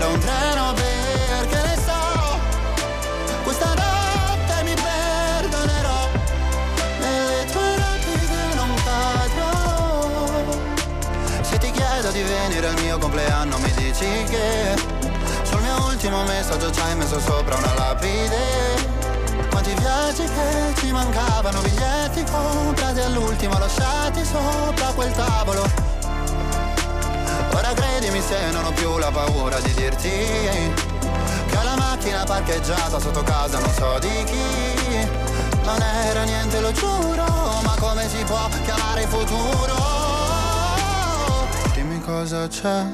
prenderò un treno perché ne so. Questa notte mi perdonerò Nelle tue rapide non cadrò Se ti chiedo di venire al mio compleanno Mi dici che Sul mio ultimo messaggio ci hai messo sopra una lapide Quanti viaggi che ci mancavano Biglietti comprati all'ultimo Lasciati sopra quel tavolo Ora credimi se non ho più la paura di dirti che la macchina parcheggiata sotto casa non so di chi Non era niente lo giuro Ma come si può chiamare futuro? Dimmi cosa c'è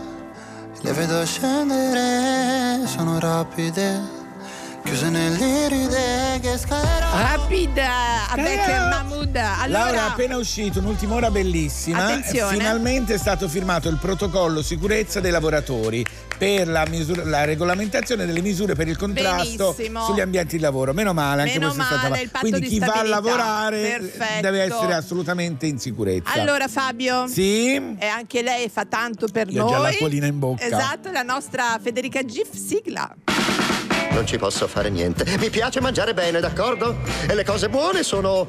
Le vedo scendere Sono rapide Chiuse nell'iride che scalerà Rapida, a Becker Mahmood. Laura Allora, è appena uscito, un'ultima ora bellissima. Attenzione. Finalmente è stato firmato il protocollo sicurezza dei lavoratori per la, misura- la regolamentazione delle misure per il contrasto Benissimo. sugli ambienti di lavoro. Meno male, anche Meno questo è stato male, il patto Quindi di chi va a stabilità. lavorare Perfetto. deve essere assolutamente in sicurezza. allora Fabio. Sì? E anche lei fa tanto per Io ho noi. già l'acquolina in bocca. Esatto, la nostra Federica Gif sigla. Non ci posso fare niente. Mi piace mangiare bene, d'accordo? E le cose buone sono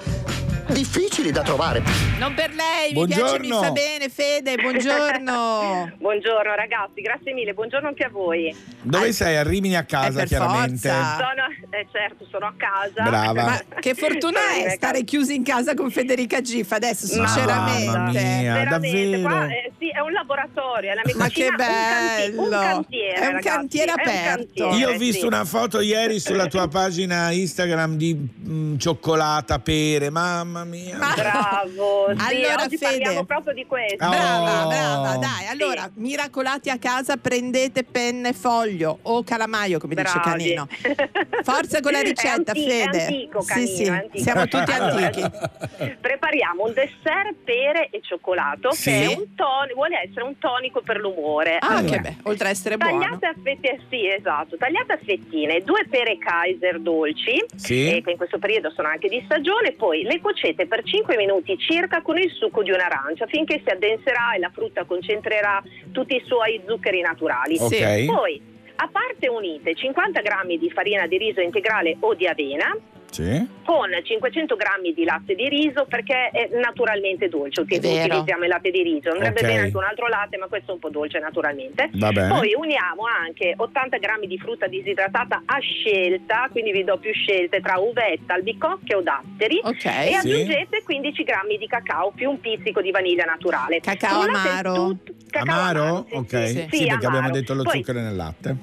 difficili da trovare. Non per lei, mi piace, mi Buongiorno. sta bene, Fede, buongiorno. [laughs] buongiorno ragazzi, grazie mille, buongiorno anche a voi. Dove sei? A Rimini a casa, per chiaramente. forza. Sono, eh, certo, sono a casa. Brava. Ma che fortuna è stare chiusi in casa con Federica Gif adesso, Mamma sinceramente. mia, Veramente, davvero. qua eh, ragazzi, è un laboratorio, è la mia Ma che bello! Un cantiere, È un ragazzi, cantiere è un aperto. cantiere, Io ho visto sì. una foto ieri sulla tua pagina Instagram di mm, cioccolata, pere, mamma mia. Bravo, sì, Allora, oggi Fede. parliamo proprio di questo. Oh. Brava, brava, dai. Allora, miracolati a casa, prendete penna e foglio o calamaio, come dice Bravi. Canino. [laughs] Forza con la È ricetta, anti- è Fede. antico, sì, Canino, sì, è antico. siamo tutti antichi. Prepariamo un dessert pere e cioccolato Sì. che è un toni- vuole essere un tonico per l'umore. Ah, Allora, che beh, oltre a essere buono. Tagliate a fettine, sì, esatto, tagliate a fettine, due pere Kaiser dolci, Sì. e che in questo periodo sono anche di stagione, poi le cuocete per 5 minuti circa con il succo di un'arancia finché si addenserà e la frutta concentrerà tutti i suoi zuccheri naturali. Ok. Poi, a parte unite 50 grammi di farina di riso integrale o di avena, Sì. con 500 grammi di latte di riso perché è naturalmente dolce. Vero. Utilizziamo il latte di riso. Andrebbe Ok. bene anche un altro latte, ma questo è un po' dolce naturalmente. Va bene. Poi uniamo anche 80 grammi di frutta disidratata a scelta, quindi vi do più scelte tra uvetta, albicocche o datteri. Ok. E Sì. aggiungete 15 grammi di cacao più un pizzico di vaniglia naturale. Cacao amaro? tutto- cacao Amaro? amaro, sì, ok. sì, Sì, sì, perché abbiamo amaro. detto lo Poi- zucchero nel latte.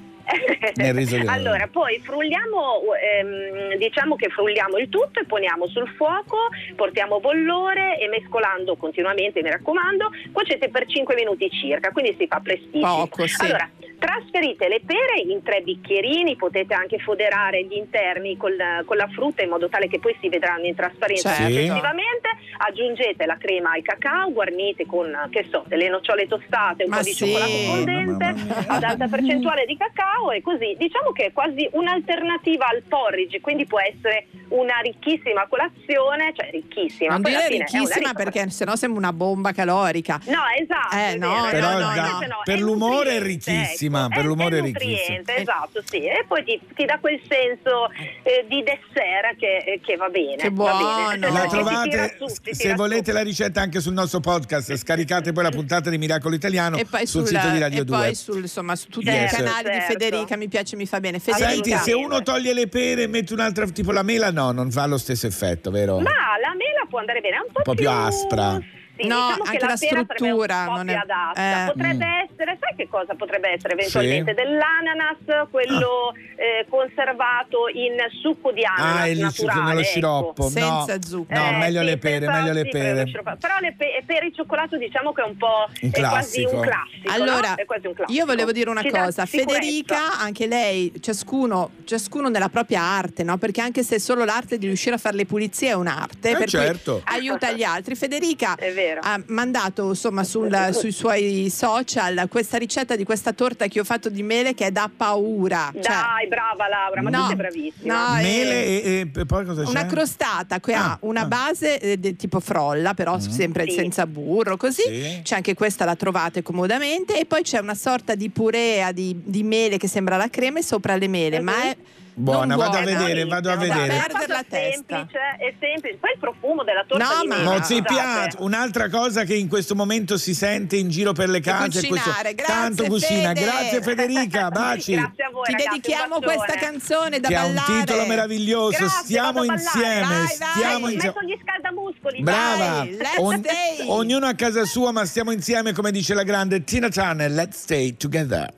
Nel riso di allora, poi frulliamo, ehm, diciamo che frulliamo il tutto e poniamo sul fuoco, portiamo bollore e mescolando continuamente, mi raccomando, cuocete per 5 minuti circa, quindi si fa prestissimo. Poco, sì. Allora, trasferite le pere in tre bicchierini, potete anche foderare gli interni col- con la frutta in modo tale che poi si vedranno in trasparenza Certo. successivamente. Aggiungete la crema al cacao, guarnite con, che so, delle nocciole tostate, un Ma po' di sì. cioccolato fondente ad alta percentuale di cacao e così diciamo che è quasi un'alternativa al porridge quindi può essere una ricchissima colazione cioè ricchissima Non dire è ricchissima perché sennò sembra una bomba calorica. no esatto Eh, è no, vero, Però no, no, da- no, no, per è l'umore è nutriente, ricchissima, ecco. per l'umore è nutriente, ricchissima. esatto sì e poi ti, ti dà quel senso eh, di dessert che, che va bene Che va buono. bene. La Ti tira trovate, su, se volete su. la ricetta anche sul nostro podcast, scaricate poi la puntata di Miracolo Italiano E sul sul- sito di Radio e 2. poi sul, insomma, su tutti Certo, i canali di certo. Federica, mi piace, mi fa bene. Senti, Federica, se uno toglie le pere e mette un'altra, tipo la mela, no, non fa lo stesso effetto, vero? ma la mela può andare bene è un po', Un po' più aspra. Sì, No, diciamo anche che la struttura un po' non più è- adatta. eh. Potrebbe Mm. essere, sai che cosa potrebbe essere eventualmente? Dell'ananas, quello eh, conservato in succo di ananas Ah, il naturale. nello ecco. sciroppo. no. Senza zucchero. No, Eh, meglio sì, le pere, però meglio le sì, pere. Però le pe- per il cioccolato diciamo che è un po' Un è quasi classico. un classico. Allora, no? È quasi un classico. io volevo dire una Ci cosa. Federica, anche lei, ciascuno, ciascuno nella propria arte, no? Perché anche se solo l'arte di riuscire a fare le pulizie è un'arte, Eh, per certo. cui aiuta gli altri. Federica È vero. Ha mandato insomma sul- sui suoi social questa ricetta di questa torta che ho fatto di mele che è da paura. Cioè, Dai, brava Laura, ma No, tu sei bravissima. no, Mele e, e poi cosa c'è? una crostata che Ah, ha una ah. base eh, de- tipo frolla, però sempre Sì. senza burro, così. Sì. C'è anche questa, la trovate comodamente. E poi c'è una sorta di purea di, di mele che sembra la crema e sopra le mele, ma è Buona, vado a vedere, vado a vedere. Perdere la testa. semplice, è semplice. Poi il profumo della torta No, di ma- mela, Mozzi. Piat, un'altra cosa che in questo momento si sente in giro per le case è questo. Grazie, tanto cucina. Fede. Grazie Federica, [laughs] baci. Grazie a voi, Ti ragazzi, dedichiamo questa canzone da che ha un ballare. titolo meraviglioso. Grazie, Stiamo ballare. insieme, Vai, vai. stiamo Metto insieme. gli scaldamuscoli. Brava, stay. ognuno a casa sua, ma stiamo insieme, come dice la grande Tina Turner. Let's stay together.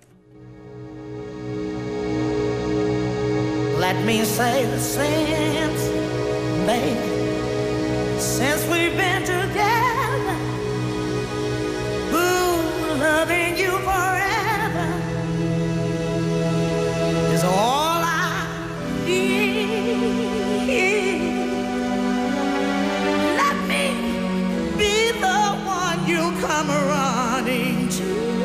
Let me say the since, baby, since we've been together, ooh, loving you forever is all I need. Let me be the one you come running to.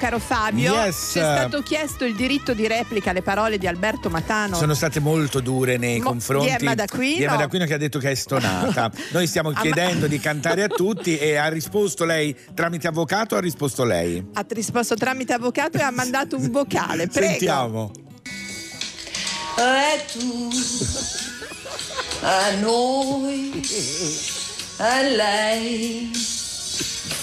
Caro Fabio. Yes. Ci è stato chiesto il diritto di replica alle parole di Alberto Matano. Sono state molto dure nei Mo- confronti di Emma D'Aquino. di Emma D'Aquino che ha detto che è stonata. [laughs] Noi stiamo Ah, chiedendo di [laughs] cantare a tutti e ha risposto lei tramite avvocato ha risposto lei. Ha risposto tramite avvocato e ha mandato un vocale. Prego. Sentiamo. E tu, a noi, a lei,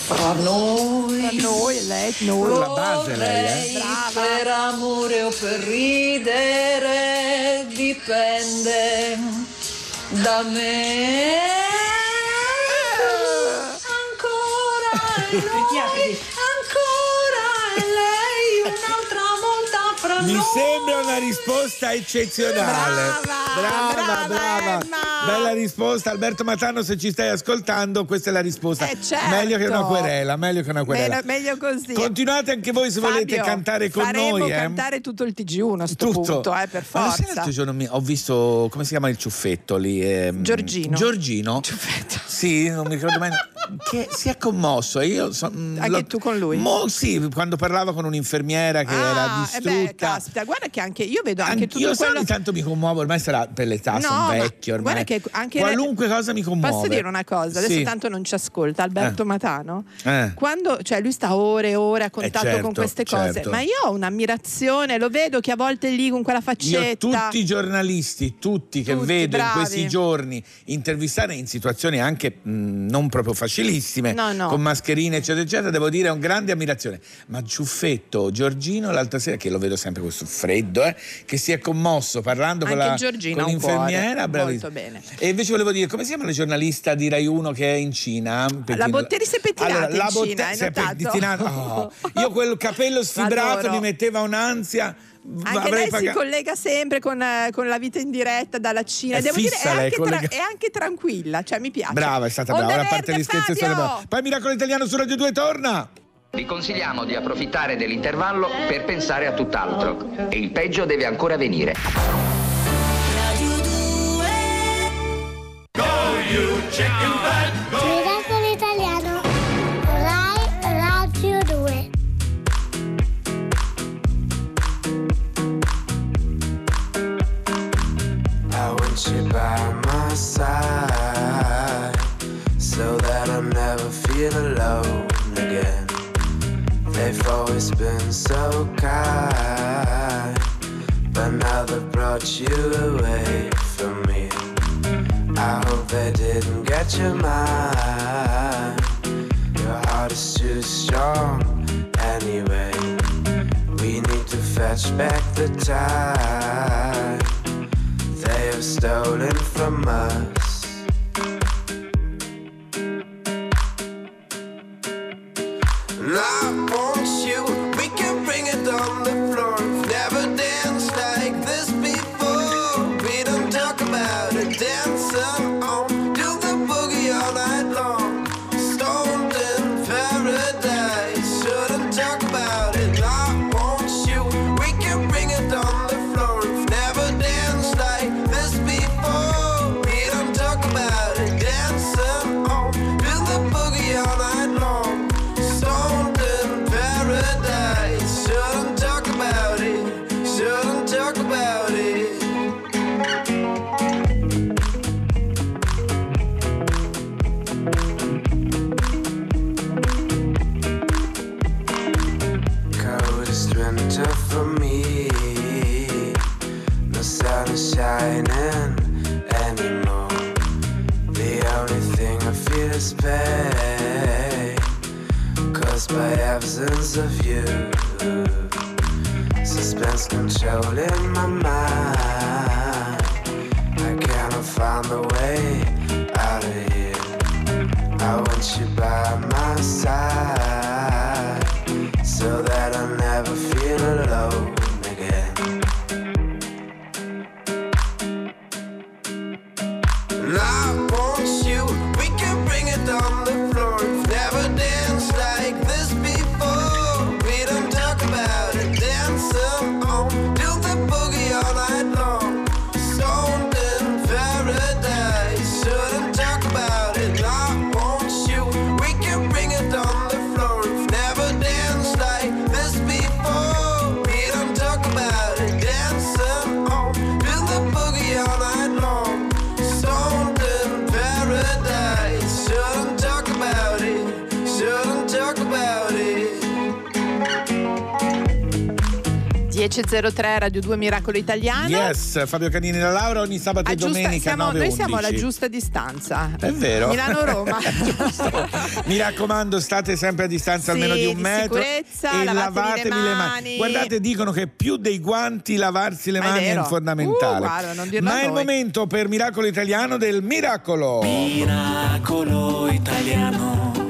fra noi. Fra noi, lei, noi. La base lei, eh? Per amore o per ridere dipende da me. Ancora [laughs] è noi, ancora è lei, un'altra volta fra Mi noi. sembra una risposta eccezionale. Brava, brava. Bella risposta. Alberto Matano, se ci stai ascoltando, questa è la risposta. Eh, certo. Meglio che una querela, meglio che una querela. Meglio, meglio così. Continuate anche voi se volete Fabio, cantare con faremo noi. Eh. cantare tutto il TG1 a sto Tutto. punto, eh, per Ma forza. l'altro giorno mi- ho visto, come si chiama il ciuffetto lì? Ehm, Giorgino. Giorgino. Sì, non mi ricordo mai. [laughs] Che si è commosso. Io so- mm, Anche lo- tu con lui? Mo- sì, quando parlava con un'infermiera che era Ah, eh beh, distrutta. caspita, guarda che anche io vedo anche Anch'io tutto quello ogni tanto mi commuovo, ormai sarà per l'età, No, sono vecchio ormai. guarda che anche Qualunque cosa mi commuove. Posso dire una cosa? Adesso Sì. tanto non ci ascolta Alberto Eh. Matano. Eh. Quando, cioè lui sta ore e ore a contatto certo, con queste cose, certo. ma io ho un'ammirazione, lo vedo che a volte è lì con quella Io faccetta. tutti i giornalisti, tutti che Tutti vedo in bravi. questi giorni intervistare in situazioni anche mh, non proprio facilissime, No, no. con mascherine eccetera eccetera, devo dire è un grande ammirazione. Ma Giuffetto, Giorgino l'altra sera, che lo vedo sempre questo freddo, eh, che si è commosso parlando con, Anche la, Giorgino con l'infermiera. bravissimo. molto bene. E invece volevo dire, come si chiama la giornalista di Rai 1 che è in Cina? La Botteri si è pettinata Allora, in la Cina, Botte- hai si è notato? pettinata- [laughs] oh, io quel capello sfibrato mi metteva un'ansia. Anche lei si pagato- collega sempre con, eh, con la vita in diretta dalla Cina. È Devo dire, è lei, anche, tra- è anche tranquilla, cioè mi piace. Brava, è stata Onda brava. Ora a parte gli scherzi, brava. Poi Miracolo Italiano su Radio 2 torna. Vi consigliamo di approfittare dell'intervallo per pensare a tutt'altro. E il peggio deve ancora venire. Miracolo italiano. Rai Radio 2. I want you by my side so that I never feel alone again. They've always been so kind, but now they've brought you away from me. They didn't get your mind. Your heart is too strong anyway. We need to fetch back the time they have stolen from us. Of you. Suspense controlling my 10.03 Radio 2 Miracolo Italiano. Yes, Fabio Canini la Laura ogni sabato e domenica siamo- 9 noi siamo alla 11. giusta distanza. È vero. Milano-Roma. [laughs] Mi raccomando, state sempre a distanza Sì, almeno di un di metro sicurezza, e lavatevi le le mani. mani. Guardate, dicono che più dei guanti lavarsi le Ma è mani è, vero. fondamentale. Uh, guarda, Ma è il momento per Miracolo Italiano del miracolo. Miracolo italiano.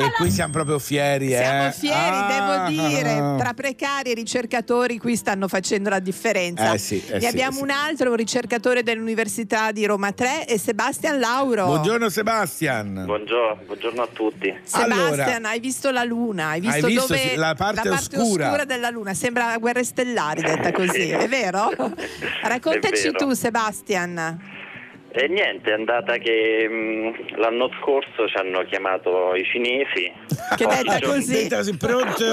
E qui siamo proprio fieri, Siamo eh. fieri, Ah. devo dire, tra precari e ricercatori qui stanno facendo la differenza. Eh sì, eh ne sì, abbiamo sì. un altro, un ricercatore dell'Università di Roma 3 e Sebastian Lauro. Buongiorno Sebastian. Buongiorno, buongiorno a tutti. Sebastian, Allora- hai visto la luna? Hai visto, Hai visto, dove sì, la parte oscura. della luna? Sembra guerre stellari, detta così, è vero? [laughs] Raccontaci È vero. tu, Sebastian. E niente, è andata che mh, l'anno scorso ci hanno chiamato i cinesi. Che detta così. Detta pronto?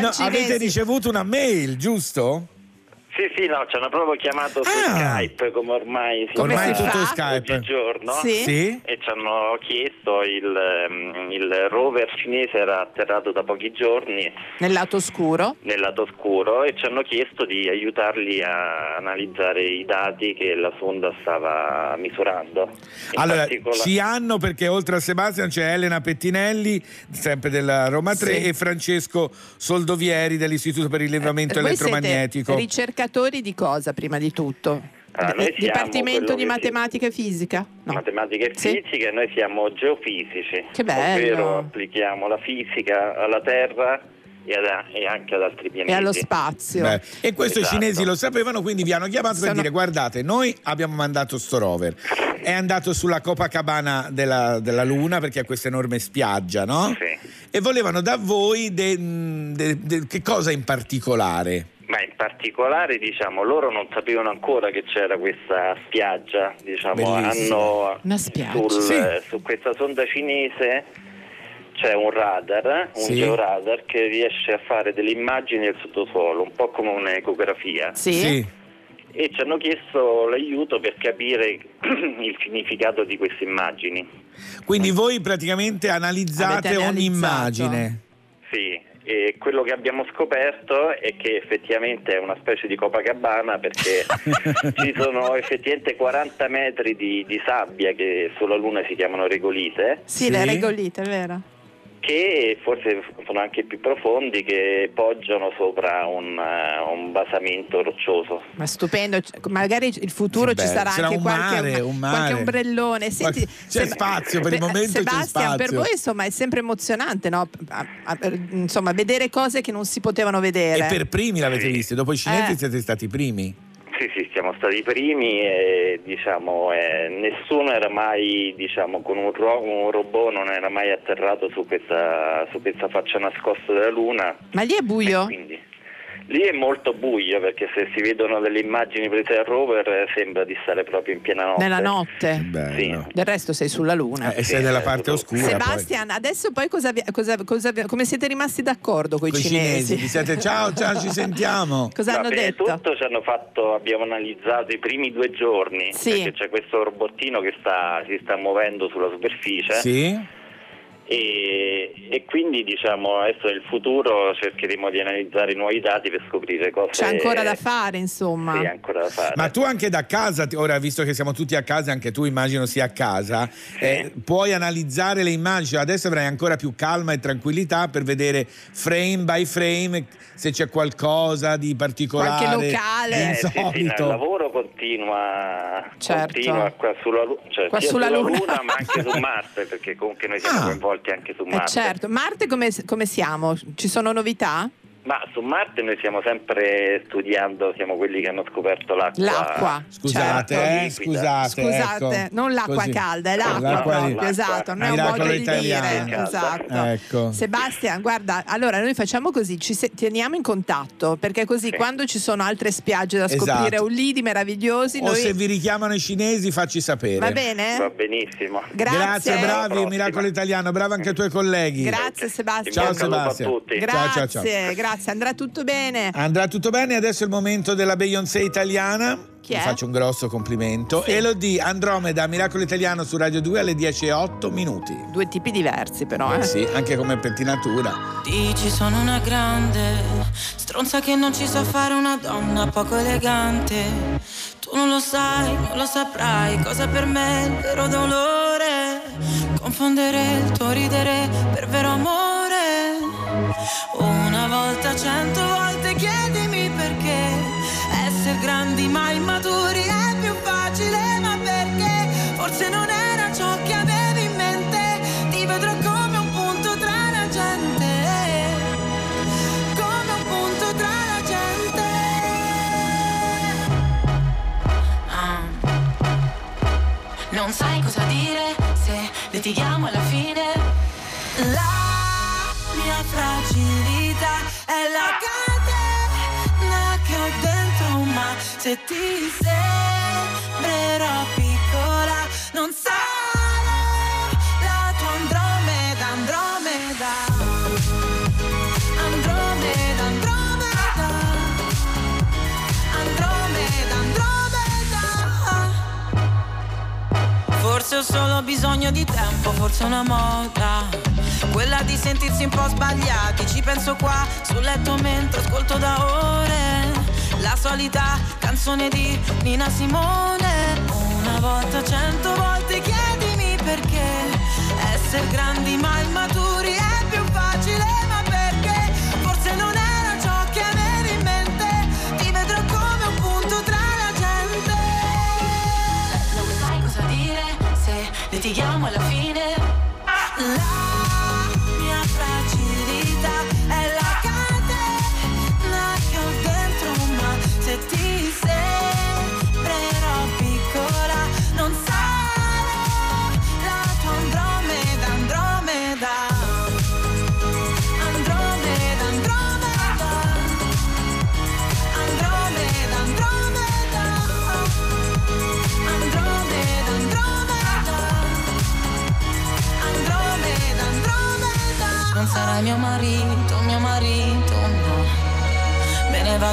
No, cinesi. avete ricevuto una mail, giusto? Sì, sì, no, ci hanno proprio chiamato su Ah. Skype, come ormai si Ormai fa tutto Skype. oggigiorno. Sì. Sì? E ci hanno chiesto, il, ehm, il rover cinese era atterrato da pochi giorni Nel lato oscuro. nel lato oscuro e ci hanno chiesto di aiutarli a analizzare i dati che la sonda stava misurando. In Allora, particola- ci hanno perché oltre a Sebastian c'è Elena Pettinelli, sempre della Roma 3, Sì. e Francesco Soldovieri dell'Istituto per il rilevamento Eh, Voi elettromagnetico. Ricercatori di cosa, prima di tutto? Ah, noi Eh, siamo Dipartimento di matematica e fisica? No. matematica e Sì. fisica e noi siamo geofisici, Che bello. ovvero applichiamo la fisica alla Terra e, ad- e anche ad altri pianeti. E allo spazio. Beh, e questo Esatto. i cinesi lo sapevano, quindi vi hanno chiamato per Sono- dire guardate, noi abbiamo mandato sto rover, è andato sulla Copacabana della, della Luna perché è questa enorme spiaggia, no? Sì. E volevano da voi de- de- de- che cosa in particolare? Ma in particolare, diciamo, loro non sapevano ancora che c'era questa spiaggia, diciamo, hanno Una spiaggia. sul- Sì. eh, su questa sonda cinese c'è un radar, un Sì. georadar che riesce a fare delle immagini del sottosuolo, un po' come un'ecografia. Sì? E ci hanno chiesto l'aiuto per capire [clears throat] il significato di queste immagini. Quindi voi praticamente analizzate ogni immagine. Sì, e quello che abbiamo scoperto è che effettivamente è una specie di Copacabana perché [laughs] ci sono effettivamente 40 metri di, di sabbia che sulla Luna si chiamano regolite, Sì, le regolite, è vero? Che forse sono anche più profondi, che poggiano sopra un, eh, un basamento roccioso. Ma stupendo, magari il futuro Che ci sarà Sarà anche un qualche, mare, un mare. qualche ombrellone. Senti, c'è spazio, per il momento c'è Sebastian, per voi insomma è sempre emozionante, no? A- a- per- insomma, vedere cose che non si potevano vedere. E per primi l'avete Sì. visto, dopo i cinesi Eh. siete stati i primi. Sì, sì, siamo stati i primi e diciamo, eh, nessuno era mai, diciamo, con un, ro- un robot non era mai atterrato su questa, su questa faccia nascosta della Luna. Ma lì è buio? Lì è molto buio perché se si vedono delle immagini prese dal rover eh, sembra di stare proprio in piena notte. Nella notte? Bello. Del resto sei sulla luna. Eh, e sei nella parte oscura. poi. Sebastian, adesso poi cosa, vi- cosa- cosa vi- come siete rimasti d'accordo con i Coi cinesi? cinesi, siete ciao, ciao, ci [laughs] sentiamo. Cosa hanno detto? tutto ci hanno fatto, abbiamo analizzato i primi due giorni Sì. perché c'è questo robottino che sta- si sta muovendo sulla superficie Sì? E, e quindi diciamo adesso nel futuro cercheremo di analizzare i nuoi dati per scoprire cose C'è ancora da fare, insomma. Sì, ancora da fare. Ma tu anche da casa, ora visto che siamo tutti a casa, anche tu immagino sia a casa, eh, puoi analizzare le immagini, adesso avrai ancora più calma e tranquillità per vedere frame by frame se c'è qualcosa di particolare, Qualche locale. Eh, sì, sì, no, il insolito. lavoro continua, Certo. continua qua sulla, cioè, Qua sia sulla sulla Luna. Luna ma anche su Marte perché comunque noi siamo Ah. coinvolti anche su Eh, Marte. certo. Marte come, come siamo? Ci sono novità? Ma su Marte noi stiamo sempre studiando, siamo quelli che hanno scoperto l'acqua. L'acqua. Scusate, certo. eh, scusate. Scusate, ecco, non l'acqua così. calda, è l'acqua, L'acqua proprio, lì. esatto, non è un modo di italiano. dire. Esatto. Ecco. Sebastian, guarda, allora noi facciamo così, ci se- teniamo in contatto, perché così quando ci sono altre spiagge da scoprire, Esatto. o lidi meravigliosi, O noi... se vi richiamano i cinesi, facci sapere. Va bene? Va benissimo. Grazie. bravi, Prossima. Miracolo Italiano, bravo anche ai tuoi colleghi. Grazie Sebastian. Ciao Sebastian. tutti. Grazie, Ciao, ciao, ciao. grazie. Grazie, andrà tutto bene. Andrà tutto bene, adesso è il momento della Beyoncé italiana. Chi Vi è? faccio un grosso complimento. Sì. Elodie Andromeda, Miracolo Italiano su Radio 2 alle 10 e 8 minuti. Due tipi diversi però, eh. Eh sì, anche come pettinatura. Dici sono una grande stronza che non ci sa fare una donna poco elegante. Tu non lo sai, non lo saprai cosa per me è il vero dolore. Confondere il tuo ridere per vero amore. Una volta, cento volte chiedimi perché. Essere grandi ma immaturi è più facile, ma perché? Forse non era ciò che avevi in mente. Ti vedrò come un punto tra la gente. Come un punto tra la gente. Ah. Non sai cosa dire se litighiamo alla fine. Fragilità è la catena che ho dentro, ma se ti sembrerò piccola, non sarò la tua Andromeda, Andromeda. Andromeda, Andromeda. Andromeda. Forse ho solo bisogno di tempo, forse una moda. Quella di sentirsi un po' sbagliati. Ci penso qua sul letto mentre ascolto da ore. La solita canzone di Nina Simone. Una volta, cento volte chiedimi perché. Essere grandi ma immaturi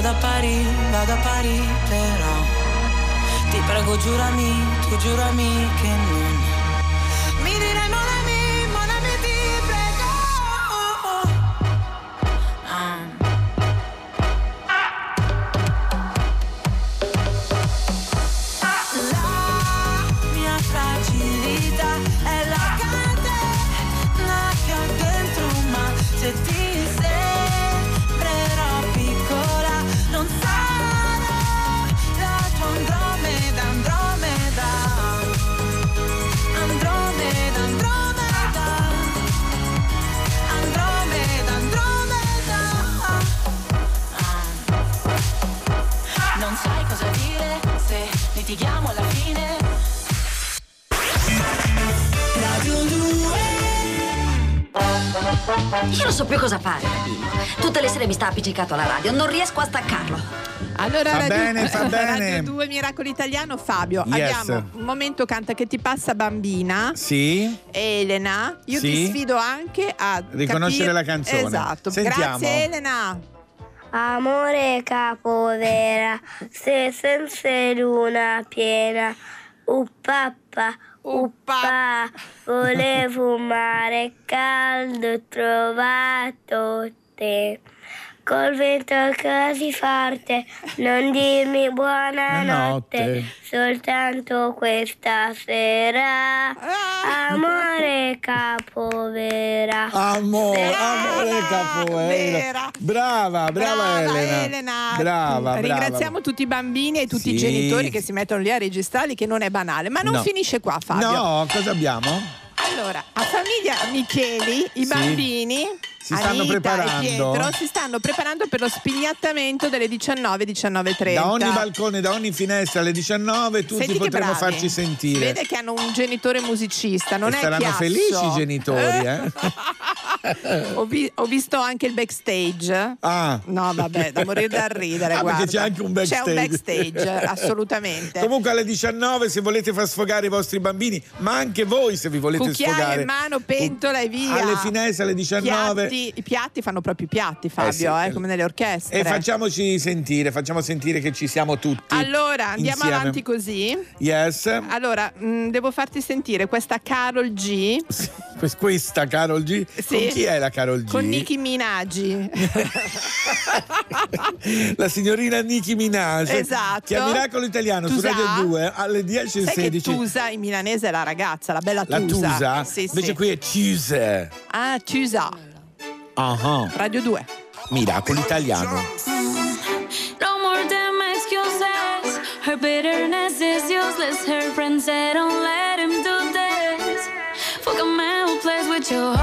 vado a Parigi, vado a Parigi, però. Ti prego, giurami, tu giurami che Io non so più cosa fare, Dadino. Tutte le sere mi sta appiccicato alla radio, non riesco a staccarlo. Allora, Fa Radio, bene, fa [laughs] bene. Radio 2 Miracolo Italiano, Fabio. Yes. Abbiamo un momento canta che ti passa bambina. Sì? Elena, io Sì. ti sfido anche a Riconoscere capire- la canzone. Esatto. Sentiamo. Grazie Elena. Amore capovera, se senza luna piena, uppappa, uppa, volevo un mare caldo, ho trovato te. Col vento così forte, non dirmi buonanotte, soltanto questa sera. Amore capovera. Amore, amore capoeira. Brava, brava, Brava Elena. Elena. Brava, brava. Ringraziamo tutti i bambini e tutti i Sì. genitori che si mettono lì a registrarli, che non è banale. Ma non No. finisce qua, Fabio. No, cosa abbiamo? Allora, a famiglia Micheli, i Sì. bambini Si stanno Anita preparando. e Pietro si stanno preparando per lo spignattamento delle 19 19.30. Da ogni balcone, da ogni finestra alle 19 tutti Senti potremo farci Si sentire. vede che hanno un genitore musicista, non e è saranno chiasso. felici i genitori, eh? [laughs] [laughs] [laughs] Ho, vi- ho visto anche il backstage. Ah. No, vabbè, da morire da ridere. Ah, perché guarda. c'è anche un C'è un backstage. backstage, assolutamente. Comunque alle 19 se volete far sfogare i vostri bambini, ma anche voi se vi volete Cucchiaio sfogare. in mano, pentola e via. Alle finestre alle 19. Piatti, I piatti fanno proprio i piatti, Fabio, sì. eh, come nelle orchestre. E facciamoci sentire, facciamo sentire che ci siamo tutti. Allora, andiamo insieme. avanti così. Yes. Allora, mh, devo farti sentire questa Carol G. Que- [laughs] Questa Carol G. Sì. Chi è la Carol G? Con Nicki Minaj. [laughs] La signorina Nicki Minaj. Esatto. Che a Miracolo Italiano su Tusa. Radio 2 alle 10 e Sai che 16. Tusa in milanese è la ragazza, la bella La Tusa. Tusa? Sì, Invece sì. qui è Tuse. Ah, Tusa. Ah, Radio 2. Miracolo Italiano. No more damn excuses. Her bitterness is useless. Her friends said, Don't let him do this. Fuck a man who plays with your heart.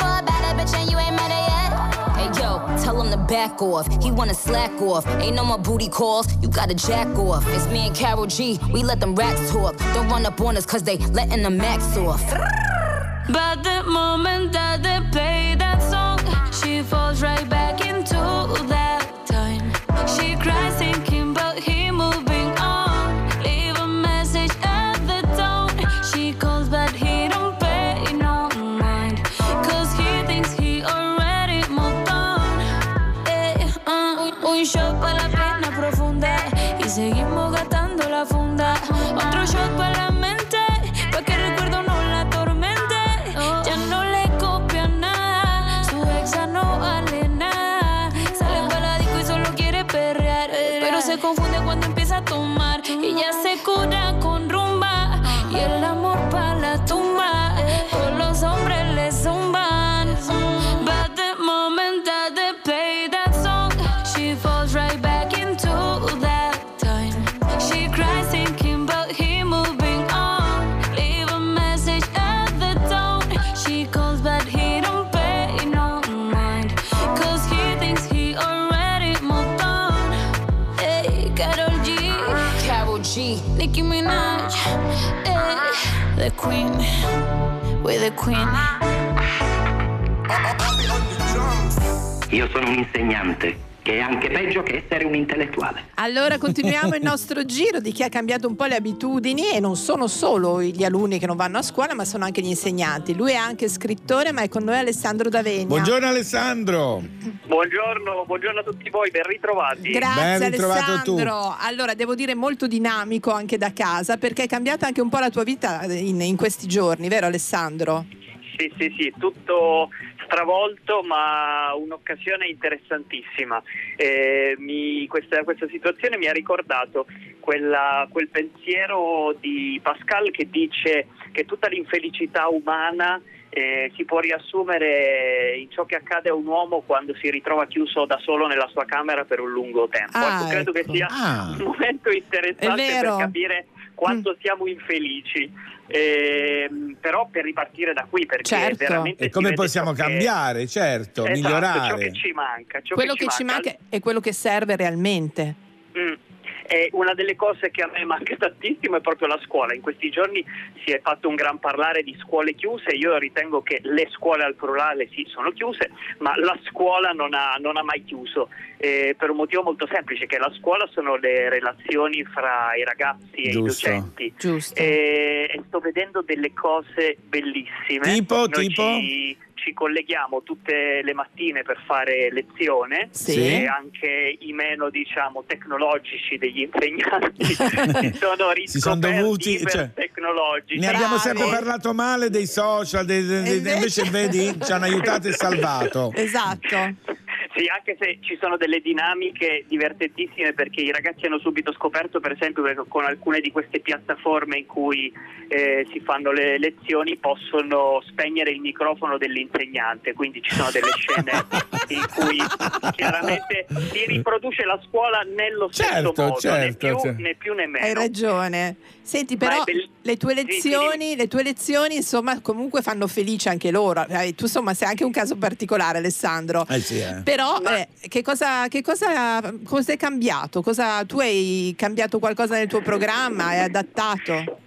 back off. He wanna slack off. Ain't no more booty calls. You gotta jack off. It's me and Carol G. We let them racks talk. Don't run up on us cause they letting the max off. But the moment that they play that song, she falls right back into that time. She cries the queen. We're the queen. Io sono un insegnante, che è anche peggio che essere un intellettuale. Allora continuiamo il nostro [laughs] giro di chi ha cambiato un po' le abitudini e non sono solo gli alunni che non vanno a scuola ma sono anche gli insegnanti. Lui è anche scrittore ma è con noi Alessandro Davegna. Buongiorno Alessandro. Buongiorno, buongiorno a tutti voi, ben ritrovati. Grazie Ben ritrovato tu. Alessandro. Allora devo dire molto dinamico anche da casa perché è cambiata anche un po' la tua vita in, in questi giorni, vero Alessandro? Sì, sì, sì, tutto stravolto ma un'occasione interessantissima. Eh, mi- questa, questa situazione mi ha ricordato quella- quel pensiero di Pascal che dice che tutta l'infelicità umana eh, si può riassumere in ciò che accade a un uomo quando si ritrova chiuso da solo nella sua camera per un lungo tempo. Ah, Ecco, credo ecco. che sia Ah. un momento interessante per capire quanto siamo infelici. Ehm, però per ripartire da qui perché Certo. veramente E come possiamo ciò che- certo, Esatto, migliorare. ciò che ci manca ciò quello che ci manca è quello che serve realmente. Mm. E una delle cose che a me manca tantissimo è proprio la scuola. In questi giorni si è fatto un gran parlare di scuole chiuse. Io ritengo che le scuole al plurale sì sono chiuse, ma la scuola non ha, non ha mai chiuso. eh, per un motivo molto semplice, che la scuola sono le relazioni fra i ragazzi e Giusto. i docenti. Giusto. E, e sto vedendo delle cose bellissime. Tipo, Noi tipo? Ci, ci colleghiamo tutte le mattine per fare lezione Sì. e anche i meno diciamo tecnologici degli [laughs] insegnanti si [laughs] sono Si sono dovuti, cioè, tecnologici. Ne abbiamo sempre parlato male dei social, dei- dei- dei- invece... invece- vedi ci hanno aiutato e salvato. [laughs] Esatto. Sì, anche se ci sono delle dinamiche divertentissime perché i ragazzi hanno subito scoperto, per esempio, che con alcune di queste piattaforme in cui eh, si fanno le lezioni possono spegnere il microfono dell'insegnante, quindi ci sono delle scene [laughs] in cui chiaramente si riproduce la scuola nello stesso Certo, modo, certo, né, più, certo. né più né meno. Hai ragione. Senti, però bell- le tue Sì, lezioni, le tue lezioni, insomma, comunque fanno felice anche loro. Eh, tu, insomma, sei anche un caso particolare, Alessandro. Eh sì, eh. Però, eh, che cosa, che cosa, cosa è cambiato? Cosa, tu hai cambiato qualcosa nel tuo programma? Hai adattato?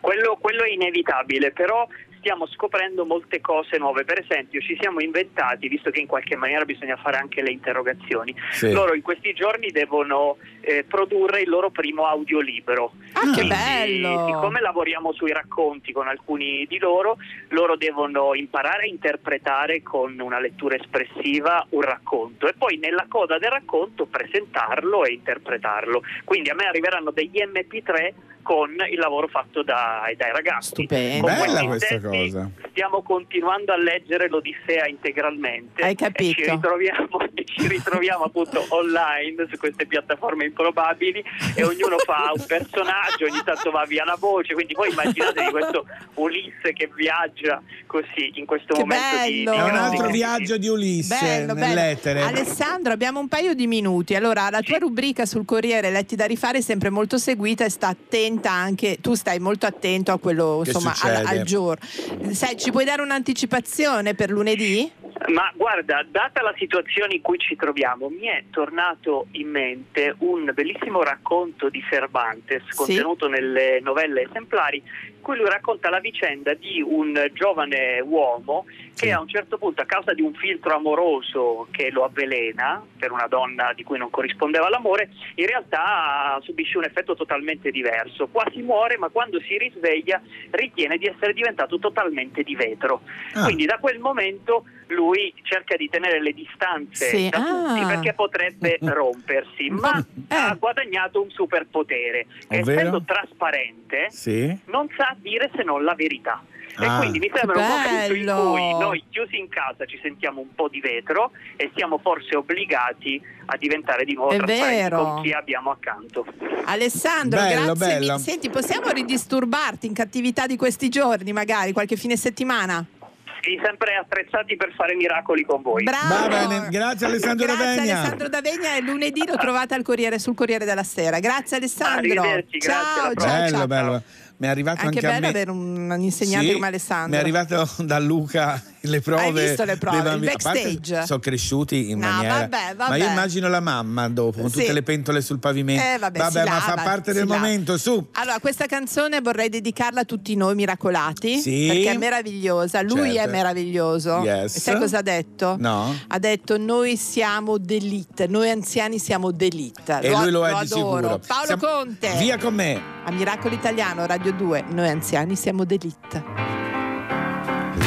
Quello, quello è inevitabile, però stiamo scoprendo molte cose nuove. Per esempio, ci siamo inventati, visto che in qualche maniera bisogna fare anche le interrogazioni, Sì. loro in questi giorni devono eh, produrre il loro primo audiolibro. Ah, che Quindi, bello! Siccome lavoriamo sui racconti con alcuni di loro, loro devono imparare a interpretare con una lettura espressiva un racconto e poi nella coda del racconto presentarlo e interpretarlo. Quindi a me arriveranno degli MP3 con il lavoro fatto dai, dai ragazzi. Stupendo. Bella questa cosa. Stiamo continuando a leggere l'Odissea integralmente. Hai E capito. ci ritroviamo, [laughs] e ci ritroviamo appunto online su queste piattaforme improbabili e ognuno fa un [laughs] personaggio, ogni tanto va via la voce. Quindi voi immaginatevi questo Ulisse che viaggia così in questo Che momento di, di bello! È un altro viaggio di Ulisse Bello, bello. nell'etere. Alessandro, abbiamo un paio di minuti. Allora, la tua rubrica sul Corriere Letti da rifare è sempre molto seguita e sta attenta anche, tu stai molto attento a quello, Che insomma, al, al giorno. Sai, ci puoi dare un'anticipazione per lunedì? Ma guarda, data la situazione in cui ci troviamo, mi è tornato in mente un bellissimo racconto di Cervantes contenuto nelle novelle esemplari, cui lui racconta la vicenda di un giovane uomo che a un certo punto, a causa di un filtro amoroso che lo avvelena per una donna di cui non corrispondeva l'amore, in realtà subisce un effetto totalmente diverso. Quasi muore, ma quando si risveglia ritiene di essere diventato totalmente di vetro. Ah. Quindi da quel momento lui cerca di tenere le distanze Sì, da tutti ah. perché potrebbe [laughs] rompersi, ma ha guadagnato un superpotere. Ovvero? Essendo trasparente, Sì. non sa dire se non la verità. E Ah. quindi mi sembra un momento in bello! cui noi chiusi in casa ci sentiamo un po' di vetro e siamo forse obbligati a diventare di nuovo trasparenti vero. con chi abbiamo accanto. Alessandro, Bello, grazie. bello. mi- Senti, possiamo ridisturbarti in cattività di questi giorni, magari qualche fine settimana? Sì, sempre attrezzati per fare miracoli con voi. Bravo! Va bene, grazie Alessandro Grazie Davegna. Alessandro Davegna e lunedì lo trovate al Corriere, sul Corriere della Sera. Grazie Alessandro. Arrivederci, grazie, ciao, ciao, bello, ciao. bello. Mi è arrivato Anche anche, bello avere un insegnante Sì, come Alessandro. Mi è arrivato [laughs] da Luca le prove. Hai visto le prove, bambini. il parte backstage? Sono cresciuti in No, maniera. vabbè, vabbè. Ma io immagino la mamma dopo, con Sì. tutte le pentole sul pavimento. Eh, vabbè, si ma fa lava, parte si del lava. momento, su. Allora, questa canzone vorrei dedicarla a tutti noi miracolati Sì. perché è meravigliosa. Lui Certo. è meraviglioso. Yes. E sai cosa ha detto? No. Ha detto: Noi siamo d'elite, noi anziani siamo d'elite. E lui lo è di adoro. sicuro. Paolo Siamo- Conte. Via con me. A Miracolo Italiano, Radio 2. Noi anziani siamo d'elite.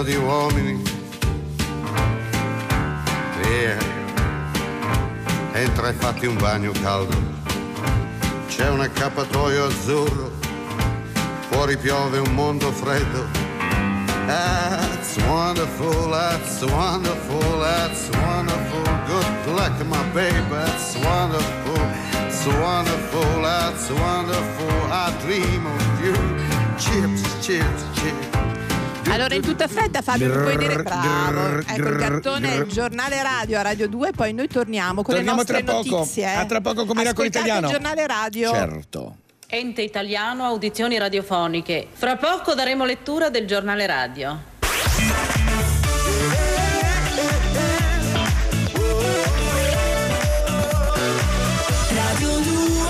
pieno di uomini. Via, entra e fatti un bagno caldo. C'è un accappatoio azzurro, fuori piove un mondo freddo. That's wonderful, that's wonderful, that's wonderful. Good luck, my baby, that's wonderful, it's wonderful, that's wonderful. I dream of you. Chips, chips, chips. Allora, in tutta fretta, Fabio, mi puoi dire bravo. grrr, Ecco il gattone, grrr. il giornale radio a Radio 2, poi noi torniamo con Torniamo le nostre tra poco. notizie. A tra poco con Miracolo Italiano. il giornale radio. Certo. Ente italiano, audizioni radiofoniche. Fra poco daremo lettura del giornale radio. Radio 2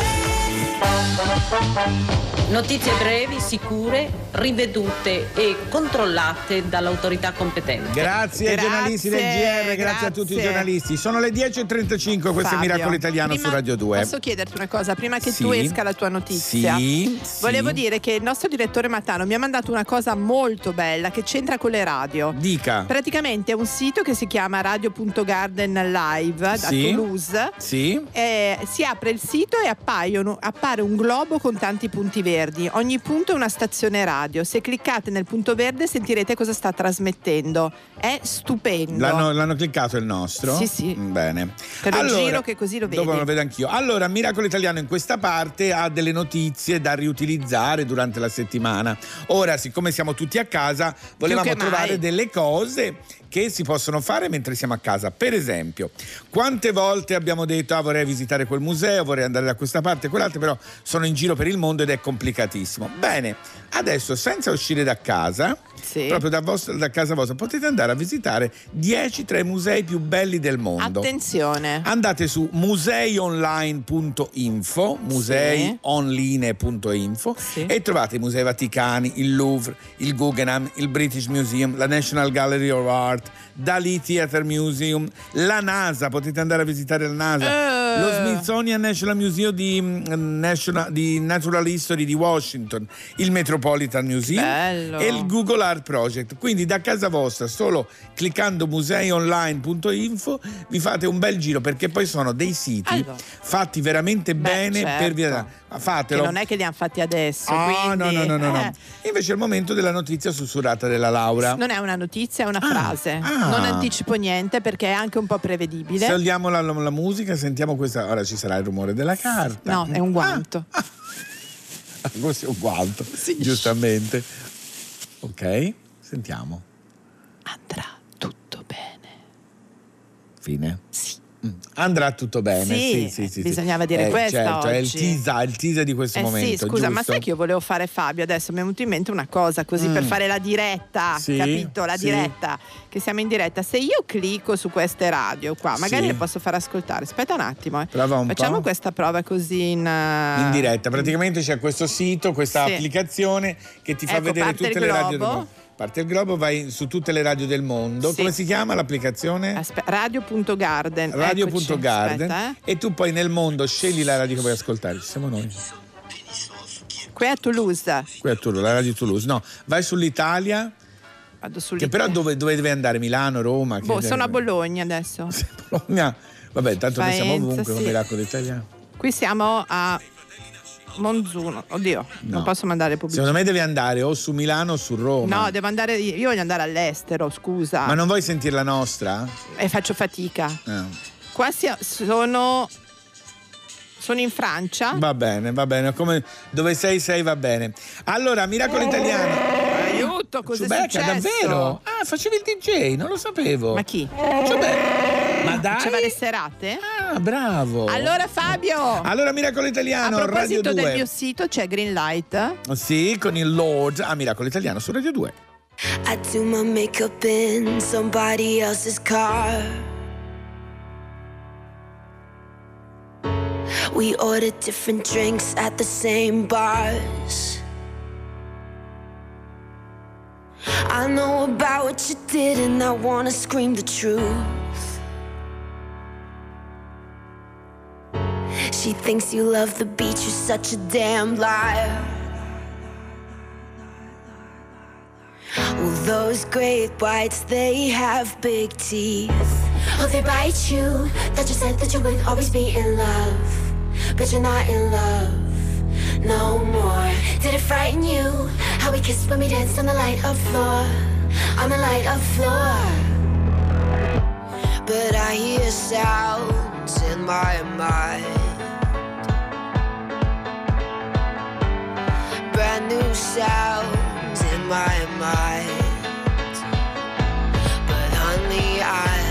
Notizie brevi, sicure, rivedute e controllate dall'autorità competente. Grazie, ai giornalisti del GR, grazie, a tutti i giornalisti. Sono le 10.35, questo è Fabio, Miracolo Italiano prima- su Radio 2. Posso chiederti una cosa, prima che Sì. tu esca la tua notizia? Sì, Volevo sì. dire che il nostro direttore Matano mi ha mandato una cosa molto bella che c'entra con le radio. Dica. Praticamente è un sito che si chiama radio.garden live da Sì. Toulouse. Sì. Eh, si apre il sito e appaiono- appare un globo con tanti punti verdi. Ogni punto è una stazione radio. Se cliccate nel punto verde sentirete cosa sta trasmettendo. È stupendo. L'hanno, l'hanno cliccato il nostro? Sì, sì. Bene. Te lo giro che così lo vedi. Dopo lo vedo anch'io. Allora, Miracolo Italiano in questa parte ha delle notizie da riutilizzare durante la settimana. Ora, siccome siamo tutti a casa, volevamo che mai. trovare delle cose che si possono fare mentre siamo a casa. Per esempio, quante volte abbiamo detto ah, vorrei visitare quel museo, vorrei andare da questa parte quell'altra, però sono in giro per il mondo ed è complicatissimo. Bene, adesso senza uscire da casa, proprio da, vostra- da casa vostra, potete andare a visitare 10 tra i musei più belli del mondo. Attenzione. Andate su museionline.info, museionline.info e trovate i musei Vaticani, il Louvre, il Guggenheim, il British Museum, la National Gallery of Art, Dali Theatre Museum, la NASA, potete andare a visitare la NASA, Eh. Lo Smithsonian National Museum di, mm, National- di Natural History di Washington, il Metropolitan Museum Bello. e il Google Art Project. Quindi da casa vostra, solo cliccando museionline.info, vi fate un bel giro perché poi sono dei siti Allora. fatti veramente bene certo. per via. Che Fatelo. non è che li hanno fatti adesso. Ah, no, quindi, no, no, no, no. eh, Invece è il momento della notizia sussurrata della Laura. Non è una notizia, è una frase. ah. Non anticipo niente perché è anche un po' prevedibile. Se togliamo la, la musica, sentiamo questa. Ora ci sarà il rumore della carta. No, è un guanto. [laughs] Questo è un guanto, giustamente. Ok, sentiamo. Andrà tutto bene. Fine? Sì. Andrà tutto bene. Sì, Sì, sì, sì. bisognava dire Eh, questa certo, È il oggi. teaser, il teaser di questo Eh momento. sì, scusa, ma giusto? sai che io volevo fare Fabio? Adesso mi è venuto in mente una cosa così per Mm. fare la diretta, Sì, capito? La sì. diretta, che siamo in diretta. Se io clicco su queste radio qua, magari le posso fare ascoltare. Aspetta un attimo. eh. Prova un Facciamo po'. questa prova così in, eh, in diretta. Praticamente c'è questo sito, questa applicazione che ti fa Ecco, vedere tutte le radio del globo. Parte il globo, vai su tutte le radio del mondo. Sì. Come si chiama l'applicazione? Aspe- radio.garden. Radio.garden aspetta, eh. e tu poi nel mondo scegli la radio che vuoi ascoltare. Ci siamo noi. Qui a Toulouse. Qui a Toulouse, la radio Toulouse. No, vai sull'Italia. Vado Che sull'Italia. però dove, dove devi andare? Milano, Roma? Che- Boh, sono a Bologna adesso. [laughs] Bologna. Vabbè, tanto noi siamo Faenza, ovunque sì. con Miracolo Italiano. Qui siamo a Monzuno, oddio, non posso mandare pubblicità. Secondo me devi andare o su Milano o su Roma. No, devo andare, io voglio andare all'estero, scusa. Ma non vuoi sentire la nostra? E faccio fatica. Eh. Qua sia- sono. Sono in Francia. Va bene, va bene. Come, dove sei, sei, va bene. Allora, Miracolo Italiano. Aiuto, cosa è Ciubecca, successo? davvero? Ah, facevi il DJ, non lo sapevo. Ma chi? Ciubecca. Ma dai. Faceva le serate? Ah, bravo. Allora Fabio. Allora, Miracolo Italiano, A Radio proposito 2. del mio sito c'è Greenlight. Sì, con il Lord a Miracolo Italiano su Radio 2. I do my makeup in somebody else's car. We order different drinks at the same bars. I know about what you did, and I wanna scream the truth. She thinks you love the beach, you're such a damn liar. Well, those great whites, they have big teeth. Oh, they bite you. That you said that you would always be in love. But you're not in love no more. Did it frighten you? How we kissed when we danced on the light of floor. On the light of floor. But I hear sounds in my mind. New sounds in my mind. But honey, I'll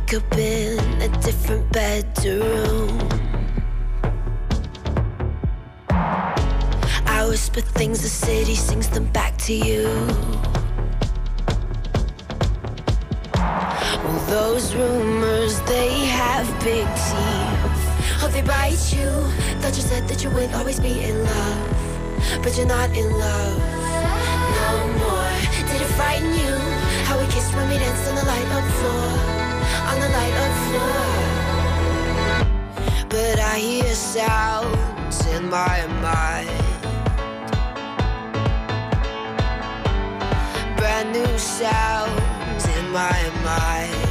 wake up in a different bedroom. I whisper things, the city sings them back to you. Well, those rumors, they have big teeth. Oh, they bite you. Thought you said that you would always be in love. But you're not in love no more. Did it frighten you? How we kissed when we danced on the light up floor. Light up floor. But I hear sounds in my mind. Brand new sounds in my mind.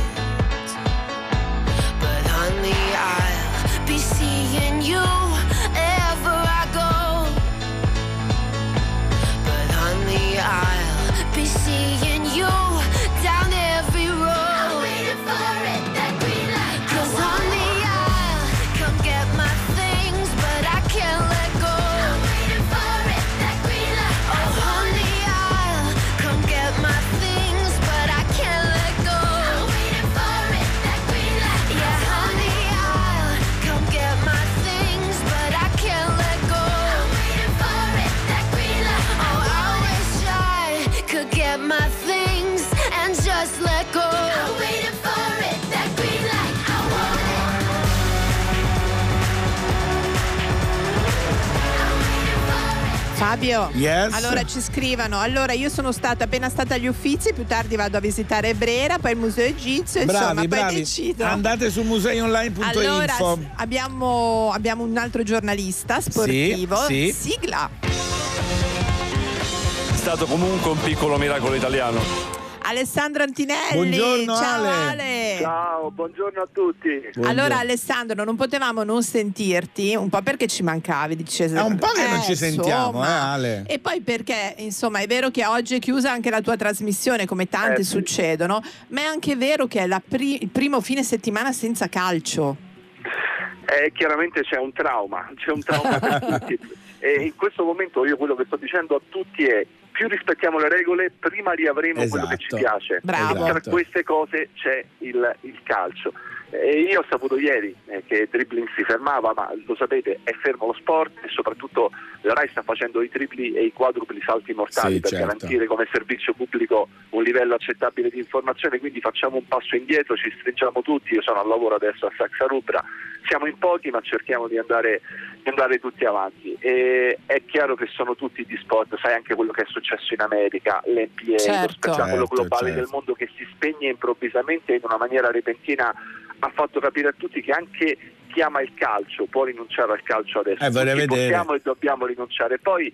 But honey, I'll be seeing you Fabio, Yes? allora ci scrivano. Allora, io sono stata appena stata agli Uffizi, più tardi vado a visitare Brera, poi il Museo Egizio, insomma, Bravi, poi bravi. decido. Andate su museionline.info. Allora, abbiamo, abbiamo un altro giornalista sportivo. sì. Sigla. È stato comunque un piccolo miracolo italiano. Alessandro Antinelli. Buongiorno, Ciao Ale. Ale. Ciao, buongiorno a tutti. Allora Alessandro, non potevamo non sentirti, un po' perché ci mancavi, dice È un po' che non ci sentiamo, insomma. eh, Ale? E poi perché, insomma, è vero che oggi è chiusa anche la tua trasmissione, come tante Eh, sì. succedono, ma è anche vero che è la pri- il primo fine settimana senza calcio. Eh, chiaramente c'è un trauma, c'è un trauma per tutti. [laughs] E in questo momento io quello che sto dicendo a tutti è più rispettiamo le regole, prima riavremo quello che ci Esatto. piace. Bravo. Tra queste cose c'è il, il calcio. E io ho saputo ieri eh, che dribbling si fermava, ma lo sapete, è fermo lo sport e soprattutto la RAI sta facendo i tripli e i quadrupli salti mortali Sì, per certo. garantire come servizio pubblico un livello accettabile di informazione, quindi facciamo un passo indietro, ci stringiamo tutti, io sono al lavoro adesso a Saxa Rubra, siamo in pochi ma cerchiamo di andare, di andare tutti avanti. E è chiaro che sono tutti di sport, sai anche quello che è successo in America, l'NPA, lo Certo. spettacolo Certo, globale certo. del mondo che si spegne improvvisamente in una maniera repentina ha fatto capire a tutti che anche chi ama il calcio può rinunciare al calcio adesso. Eh, vorrei possiamo e dobbiamo rinunciare. Poi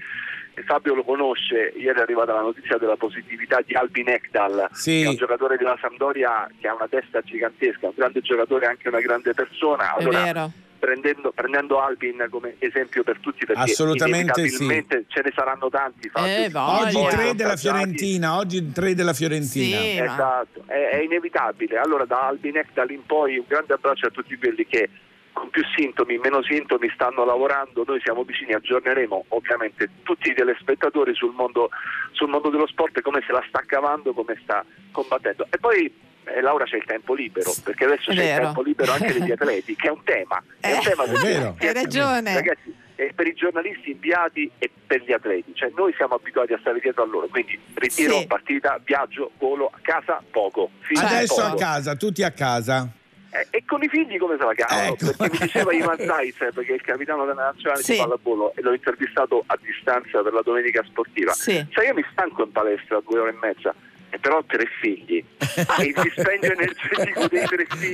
eh, Fabio lo conosce, ieri è arrivata la notizia della positività di Albin Ekdal, Sì. che è un giocatore della Sampdoria che ha una testa gigantesca, un grande giocatore e anche una grande persona. È Allora, vero. Prendendo, prendendo Albin come esempio per tutti perché Assolutamente sì. inevitabilmente ce ne saranno tanti Eh. Oggi tre della. Fiorentina, oggi tre della Fiorentina. Sì. ma- Esatto, è, è inevitabile. Allora da Albin Ekdal in poi un grande abbraccio a tutti quelli che con più sintomi, meno sintomi stanno lavorando, noi siamo vicini, aggiorneremo ovviamente tutti i telespettatori sul mondo, sul mondo dello sport, come se la sta cavando, come sta combattendo. E poi eh, Laura c'è il tempo libero, perché adesso È c'è vero. il tempo libero anche degli [laughs] atleti, che è un tema. È un Eh, tema perché- vero. Hai ragione. Ragazzi, è per i giornalisti inviati e per gli atleti, cioè noi siamo abituati a stare dietro a loro, quindi ritiro, Sì. partita, viaggio, volo, a casa, poco. Fino a Adesso a poco. casa, tutti a casa. Eh, E con i figli come se la cavano? Ecco. Perché mi diceva Ivan Zaitsev, che è il capitano della nazionale Sì. di pallavolo, e l'ho intervistato a distanza per la domenica sportiva. Sì. Sai, io mi stanco in palestra due ore e mezza, e però ho tre figli. e [laughs] il dispendio energetico dei tre figli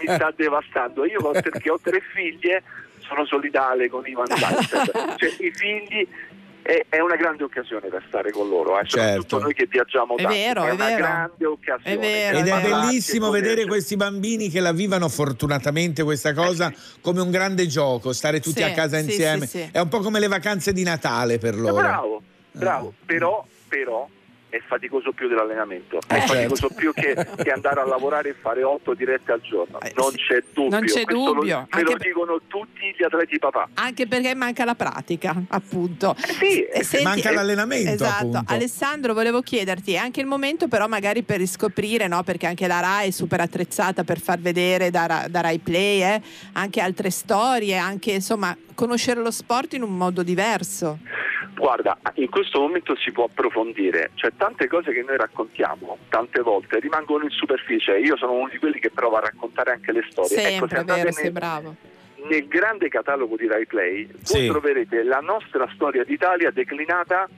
mi sta devastando. Io perché ho tre figlie, sono solidale con Ivan [laughs] Zaitsev. Cioè, i figli è, è una grande occasione per stare con loro, eh, soprattutto Certo. noi che viaggiamo È tanto. vero, è è una vero. grande occasione. È vero, Ed è bellissimo vedere questi bambini che la vivono fortunatamente questa cosa come un grande gioco, stare tutti Sì, a casa sì, insieme. sì, sì. È un po' come le vacanze di Natale per Eh, loro. Bravo, bravo, però, però è faticoso più dell'allenamento, è Eh, faticoso certo. più che, che andare a lavorare e fare otto dirette al giorno. Eh, Non c'è dubbio, Non c'è dubbio, Lo, me lo dicono tutti gli atleti papà. Anche perché manca la pratica, appunto. sì, E senti- Manca l'allenamento, Esatto. appunto. Alessandro, volevo chiederti, è anche il momento però magari per riscoprire, no? perché anche la RAI è super attrezzata per far vedere da, da Rai Play eh, anche altre storie, anche insomma conoscere lo sport in un modo diverso. Guarda, in questo momento si può approfondire, cioè tante cose che noi raccontiamo tante volte rimangono in superficie. Io sono uno di quelli che prova a raccontare anche le storie. Ecco, se Sempre, andate vero, nel- sei bravo. nel grande catalogo di Rai Play Sì. voi troverete la nostra storia d'Italia declinata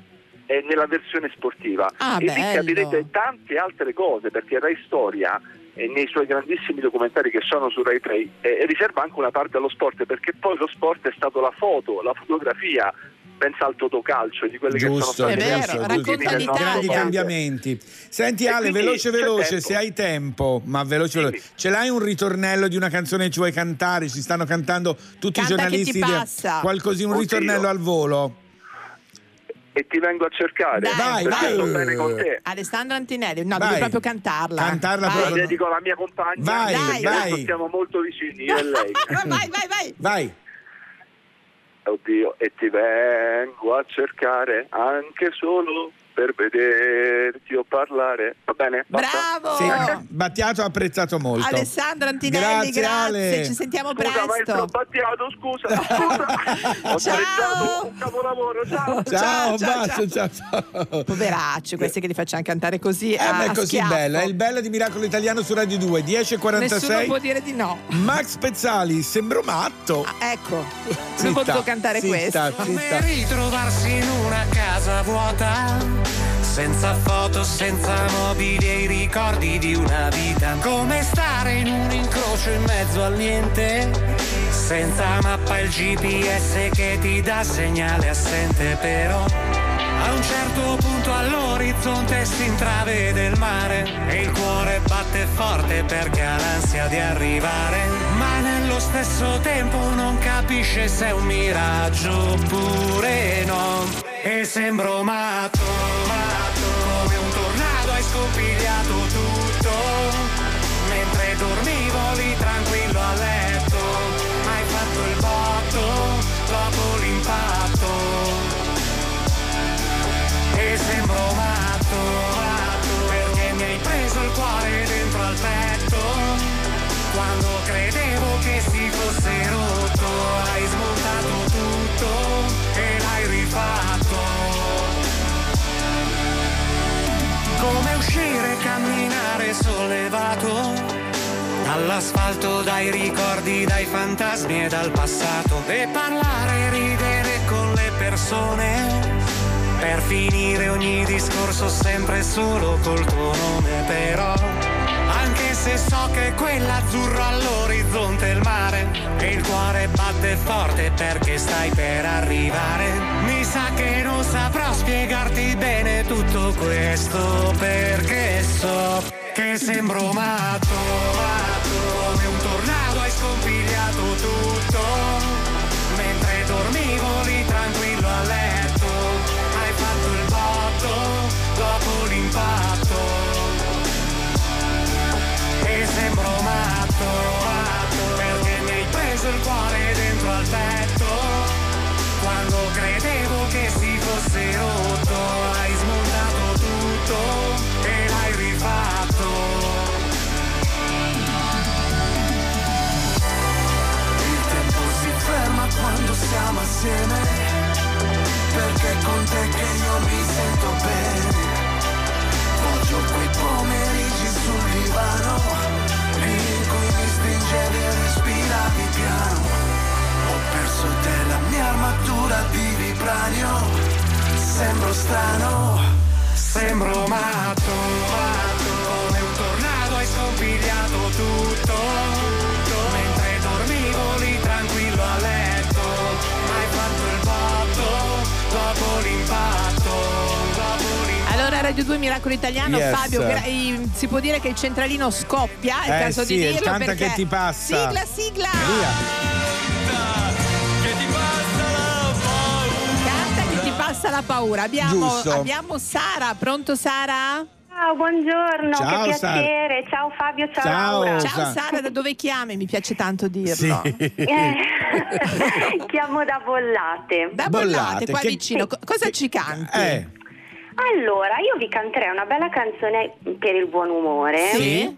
eh, nella versione sportiva Ah, e lì bello. capirete tante altre cose perché Rai Storia nei suoi grandissimi documentari che sono su Rai Play eh, riserva anche una parte allo sport perché poi lo sport è stato la foto, la fotografia pensa al totocalcio di quelle Giusto, che sono È state vero, le nostro grandi cambiamenti. Senti E Ale, quindi veloce veloce, se hai tempo, ma veloce veloce. Dimmi. Ce l'hai un ritornello di una canzone che ci vuoi cantare? Ci stanno cantando tutti Canta i che giornalisti. Qualcosì, un Oddio. ritornello al volo. E ti vengo a cercare Dai, Vai, vai. bene con te Alessandro Antinelli, no, Vai. devi proprio cantarla. Cantarla Vai. la proprio. dedico alla mia compagna Vai, perché vai. siamo molto vicini io e lei [laughs] vai, vai, vai. Vai. Oddio, e ti vengo a cercare anche solo per vederti o parlare. Va bene? Basta? Bravo! Sì, Battiato ha apprezzato molto. Alessandro Antinelli, Grazie, Ale. ci sentiamo Scusa, maestro presto. Battiato, scusa, scusa. [laughs] Ho Ciao. apprezzato un capolavoro, ciao. Ciao, Ciao, ciao, bacio, ciao, ciao. Poveracci, questi che li facciamo cantare così. Eh, a, ma è così schiaffo. bello, è il bello di Miracolo Italiano su Radio 2, Nessuno 10.46. può dire di no. Max Pezzali, sembro matto. Ah, ecco, Zitta, non potuto cantare zitta, questo. zitta. ritrovarsi in una casa vuota, senza foto, senza mobili e i ricordi di una vita. Come stare in un incrocio in mezzo al niente, senza mappa il GPS che ti dà segnale assente però. A un certo punto all'orizzonte si intravede il mare e il cuore batte forte perché ha l'ansia di arrivare, ma nello stesso tempo non capisce se è un miraggio oppure no. E sembro matto, matto, come un tornado hai scompigliato tutto, mentre dormivo lì tranquillo a letto, hai fatto il botto dopo l'impatto. E sembro matto, fosse rotto, hai smontato tutto e l'hai rifatto. Come uscire e camminare sollevato dall'asfalto, dai ricordi, dai fantasmi e dal passato e parlare e ridere con le persone per finire ogni discorso sempre solo col tuo nome però se so che quell'azzurro all'orizzonte è il mare e il cuore batte forte perché stai per arrivare. Mi sa che non saprò spiegarti bene tutto questo perché so che sembro matto, matto come un tornado hai scompigliato tutto. Mentre dormivo lì preso il cuore dentro al petto quando credevo che si fosse rotto hai smontato tutto e l'hai rifatto. Il tempo si ferma quando siamo assieme perché con te che io mi sento bene. Voglio quei pomeriggi sul divano Lì in cui mi stringevi armatura di vibranio Sembro strano, sembro matto, matto Come un tornado hai scompigliato tutto, tutto Mentre dormivo lì tranquillo a letto Hai fatto il botto dopo l'impatto Dopo l'impatto Allora Radio 2 Miracolo Italiano, Yes. Fabio, i- si può dire che il centralino scoppia, è il Eh caso sì, di dirlo canta perché che ti passa. Sigla, sigla. Canta passa la paura. Abbiamo, Giusto. abbiamo Sara, pronto Sara? Ciao, buongiorno, Ciao, che Sara. piacere. Ciao Fabio, ciao, Ciao, Laura. Ciao Sara, da dove chiami? Mi piace tanto dirlo. Eh, [laughs] chiamo da Bollate. Da Bollate, Bollate, qua che- vicino. Co- cosa ci canti? Eh, Allora, io vi canterei una bella canzone per il buon umore. Sì?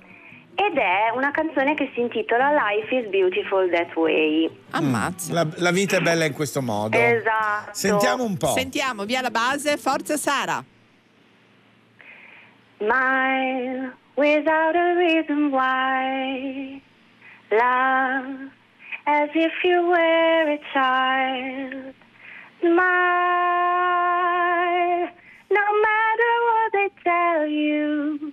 Ed è una canzone che si intitola Life is Beautiful That Way. Ammazza. la, la vita è bella in questo modo. Esatto. Sentiamo un po'. Sentiamo, via la base, forza Sara. Smile without a reason why. Love as if you were a child. Smile no matter what they tell you.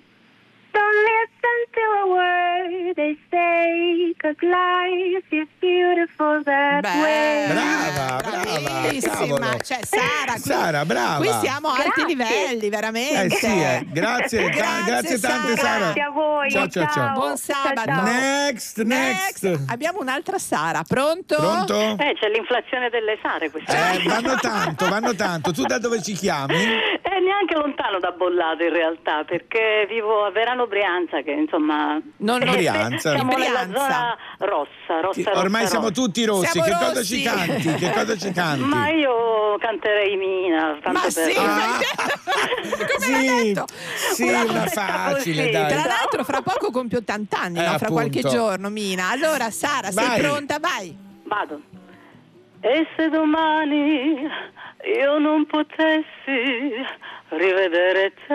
Don't listen to a word they say, cause life is beautiful that way. Brava, brava. Cioè, Sara, qui, Sara, brava. qui siamo a alti Grazie. livelli, veramente. Eh sì, eh. grazie, ta- [laughs] grazie tante Sara. Grazie a voi. Ciao, ciao, ciao. Buon sabato. ciao. Next, next. Abbiamo un'altra Sara, pronto? Pronto? Eh, c'è l'inflazione delle sare questa Eh, vanno tanto, vanno tanto. Tu da dove ci chiami? È neanche lontano da Bollato in realtà, perché vivo a Verano Brianza, che insomma... Non eh, Brianza. Siamo Brianza. zona rossa, rossa, rossa Ormai siamo rossa. tutti rossi. Siamo che cosa rossi. ci canti? Che cosa ci canti? Ma io canterei Mina, tanto Ma per... sì, Ah. come l'ha Sì, detto? sì, Una facile, così. dai. Tra l'altro fra poco compie 80 anni, Eh, no? fra appunto. qualche giorno, Mina. Allora Sara, sei Vai. pronta? Vai. Vado. E se domani io non potessi rivedere te,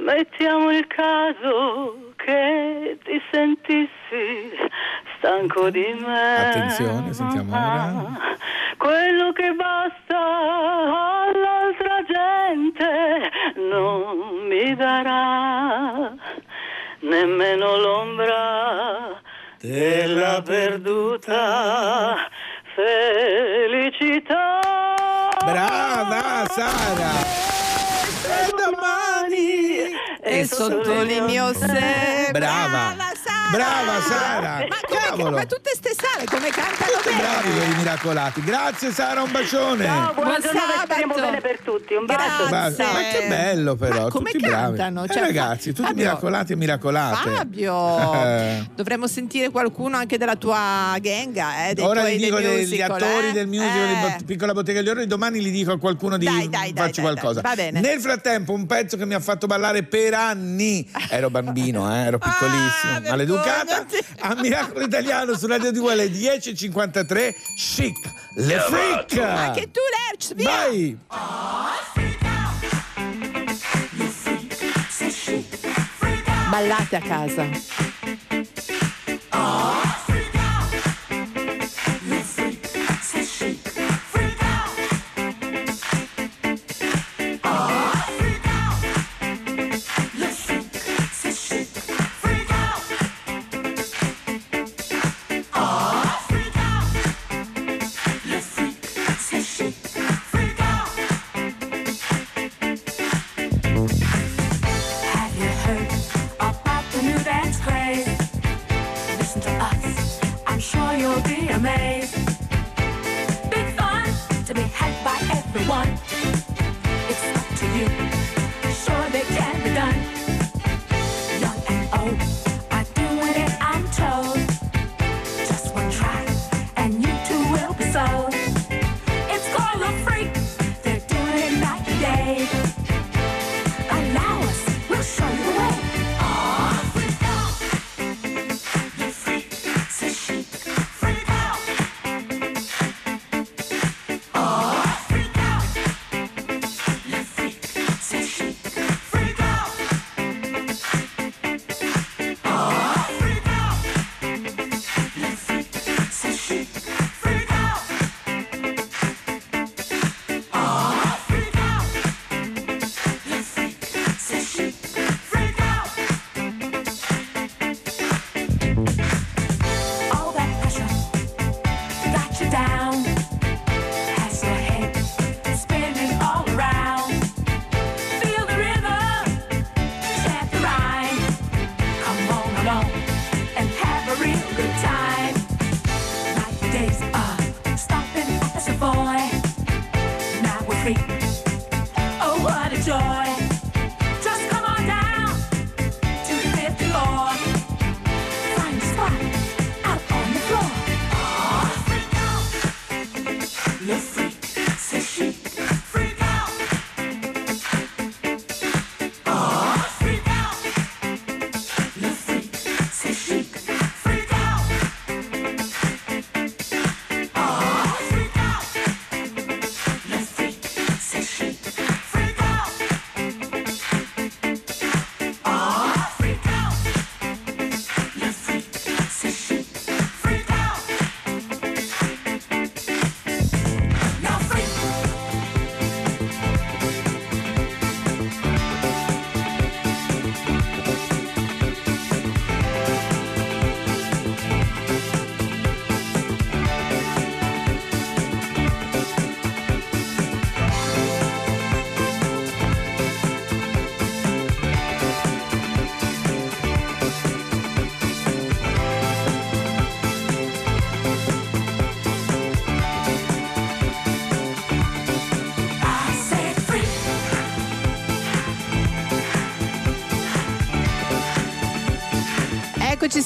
mettiamo il caso che ti sentissi stanco di me. Attenzione, sentiamo ora. Quello che basta all'altra gente non mi darà nemmeno l'ombra della perduta felicità. Brava Sara! E domani E sottolineo se Brava. Sara. Brava Sara! Ma, come, Cavolo! ma tutte ste sale come cantano Tutti bene. bravi quelli miracolati. Grazie Sara, un bacione. Ciao, buona Buon giornata, speriamo bene per tutti. Un bacio. Ma, Grazie. ma che bello però, Ma come tutti bravi. cantano? Eh, Cioè, ragazzi, tutti Fabio- miracolati e miracolate. Fabio, Eh. dovremmo sentire qualcuno anche della tua genga, eh, dei Ora tuoi gli dico dei degli musical, attori eh? del musical di Eh. Bot- Piccola Bottega degli Orrori, domani gli dico a qualcuno di Dai, dai, dai, faccio dai, qualcosa. dai, va bene. Nel frattempo un pezzo che mi ha fatto ballare per anni, ero bambino, eh, ero [laughs] piccolissimo, Ah, maleducata, a Miracolo Italiano su Radio 2 alle 10.53, chic, le freak! Anche tu Lerch, via! Vai! Ballate a casa. Have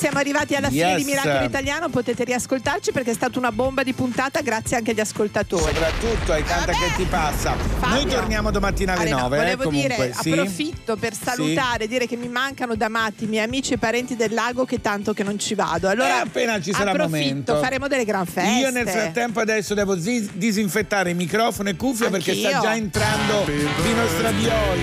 siamo arrivati alla fine Yes. di Miracolo Italiano. Potete riascoltarci perché è stata una bomba di puntata, grazie anche agli ascoltatori. Soprattutto ai canta che ti passa. Noi torniamo domattina alle Ale, no, 9. volevo eh, comunque, dire, sì. approfitto per salutare, dire che mi mancano da matti i miei amici e parenti del lago che tanto che non ci vado. Allora, Eh, appena ci sarà il approfitto, momento. faremo delle gran feste. Io nel frattempo adesso devo zi- disinfettare microfono e cuffie perché sta già entrando Pino Stravioli.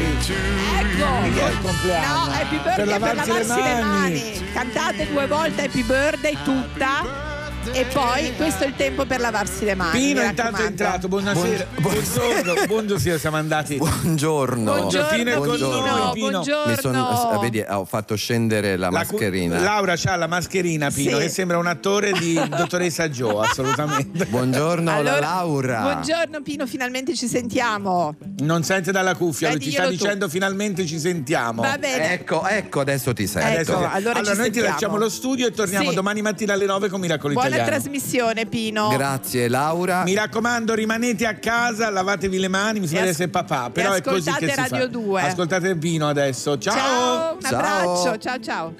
Ecco. Che è il compleanno. No, happy birthday per lavarsi, le, mani. Cantate due volte happy birthday tutta. E poi questo è il tempo per lavarsi le mani. Pino intanto è entrato, buonasera. Buongiorno, buongiorno, siamo andati. Buongiorno. Buongiorno, Pino è con Buongiorno. noi, Pino. Mi sono, vedi, ho fatto scendere la, La cu- mascherina. Laura c'ha la mascherina, Pino, Sì. che sembra un attore di [laughs] dottoressa Joe, assolutamente. Buongiorno Allora, Laura. Buongiorno Pino, finalmente ci sentiamo. Non sente dalla cuffia, Beh, lui ti sta tu. dicendo finalmente ci sentiamo. Va bene. Ecco, ecco, adesso ti sento. Ecco, allora ci noi ti sentiamo. lasciamo lo studio e torniamo Sì. domani mattina alle 9 con Miracolo Buona Italiano. trasmissione Pino. Grazie Laura. Mi raccomando, rimanete a casa, lavatevi le mani, mi sembra di as- essere papà, e però è così ascoltate che si Radio fa. 2. Ascoltate Pino adesso. Ciao! Ciao, un abbraccio, ciao ciao.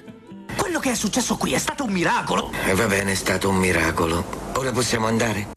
Quello che è successo qui è stato un miracolo. E va bene, è stato un miracolo. Ora possiamo andare?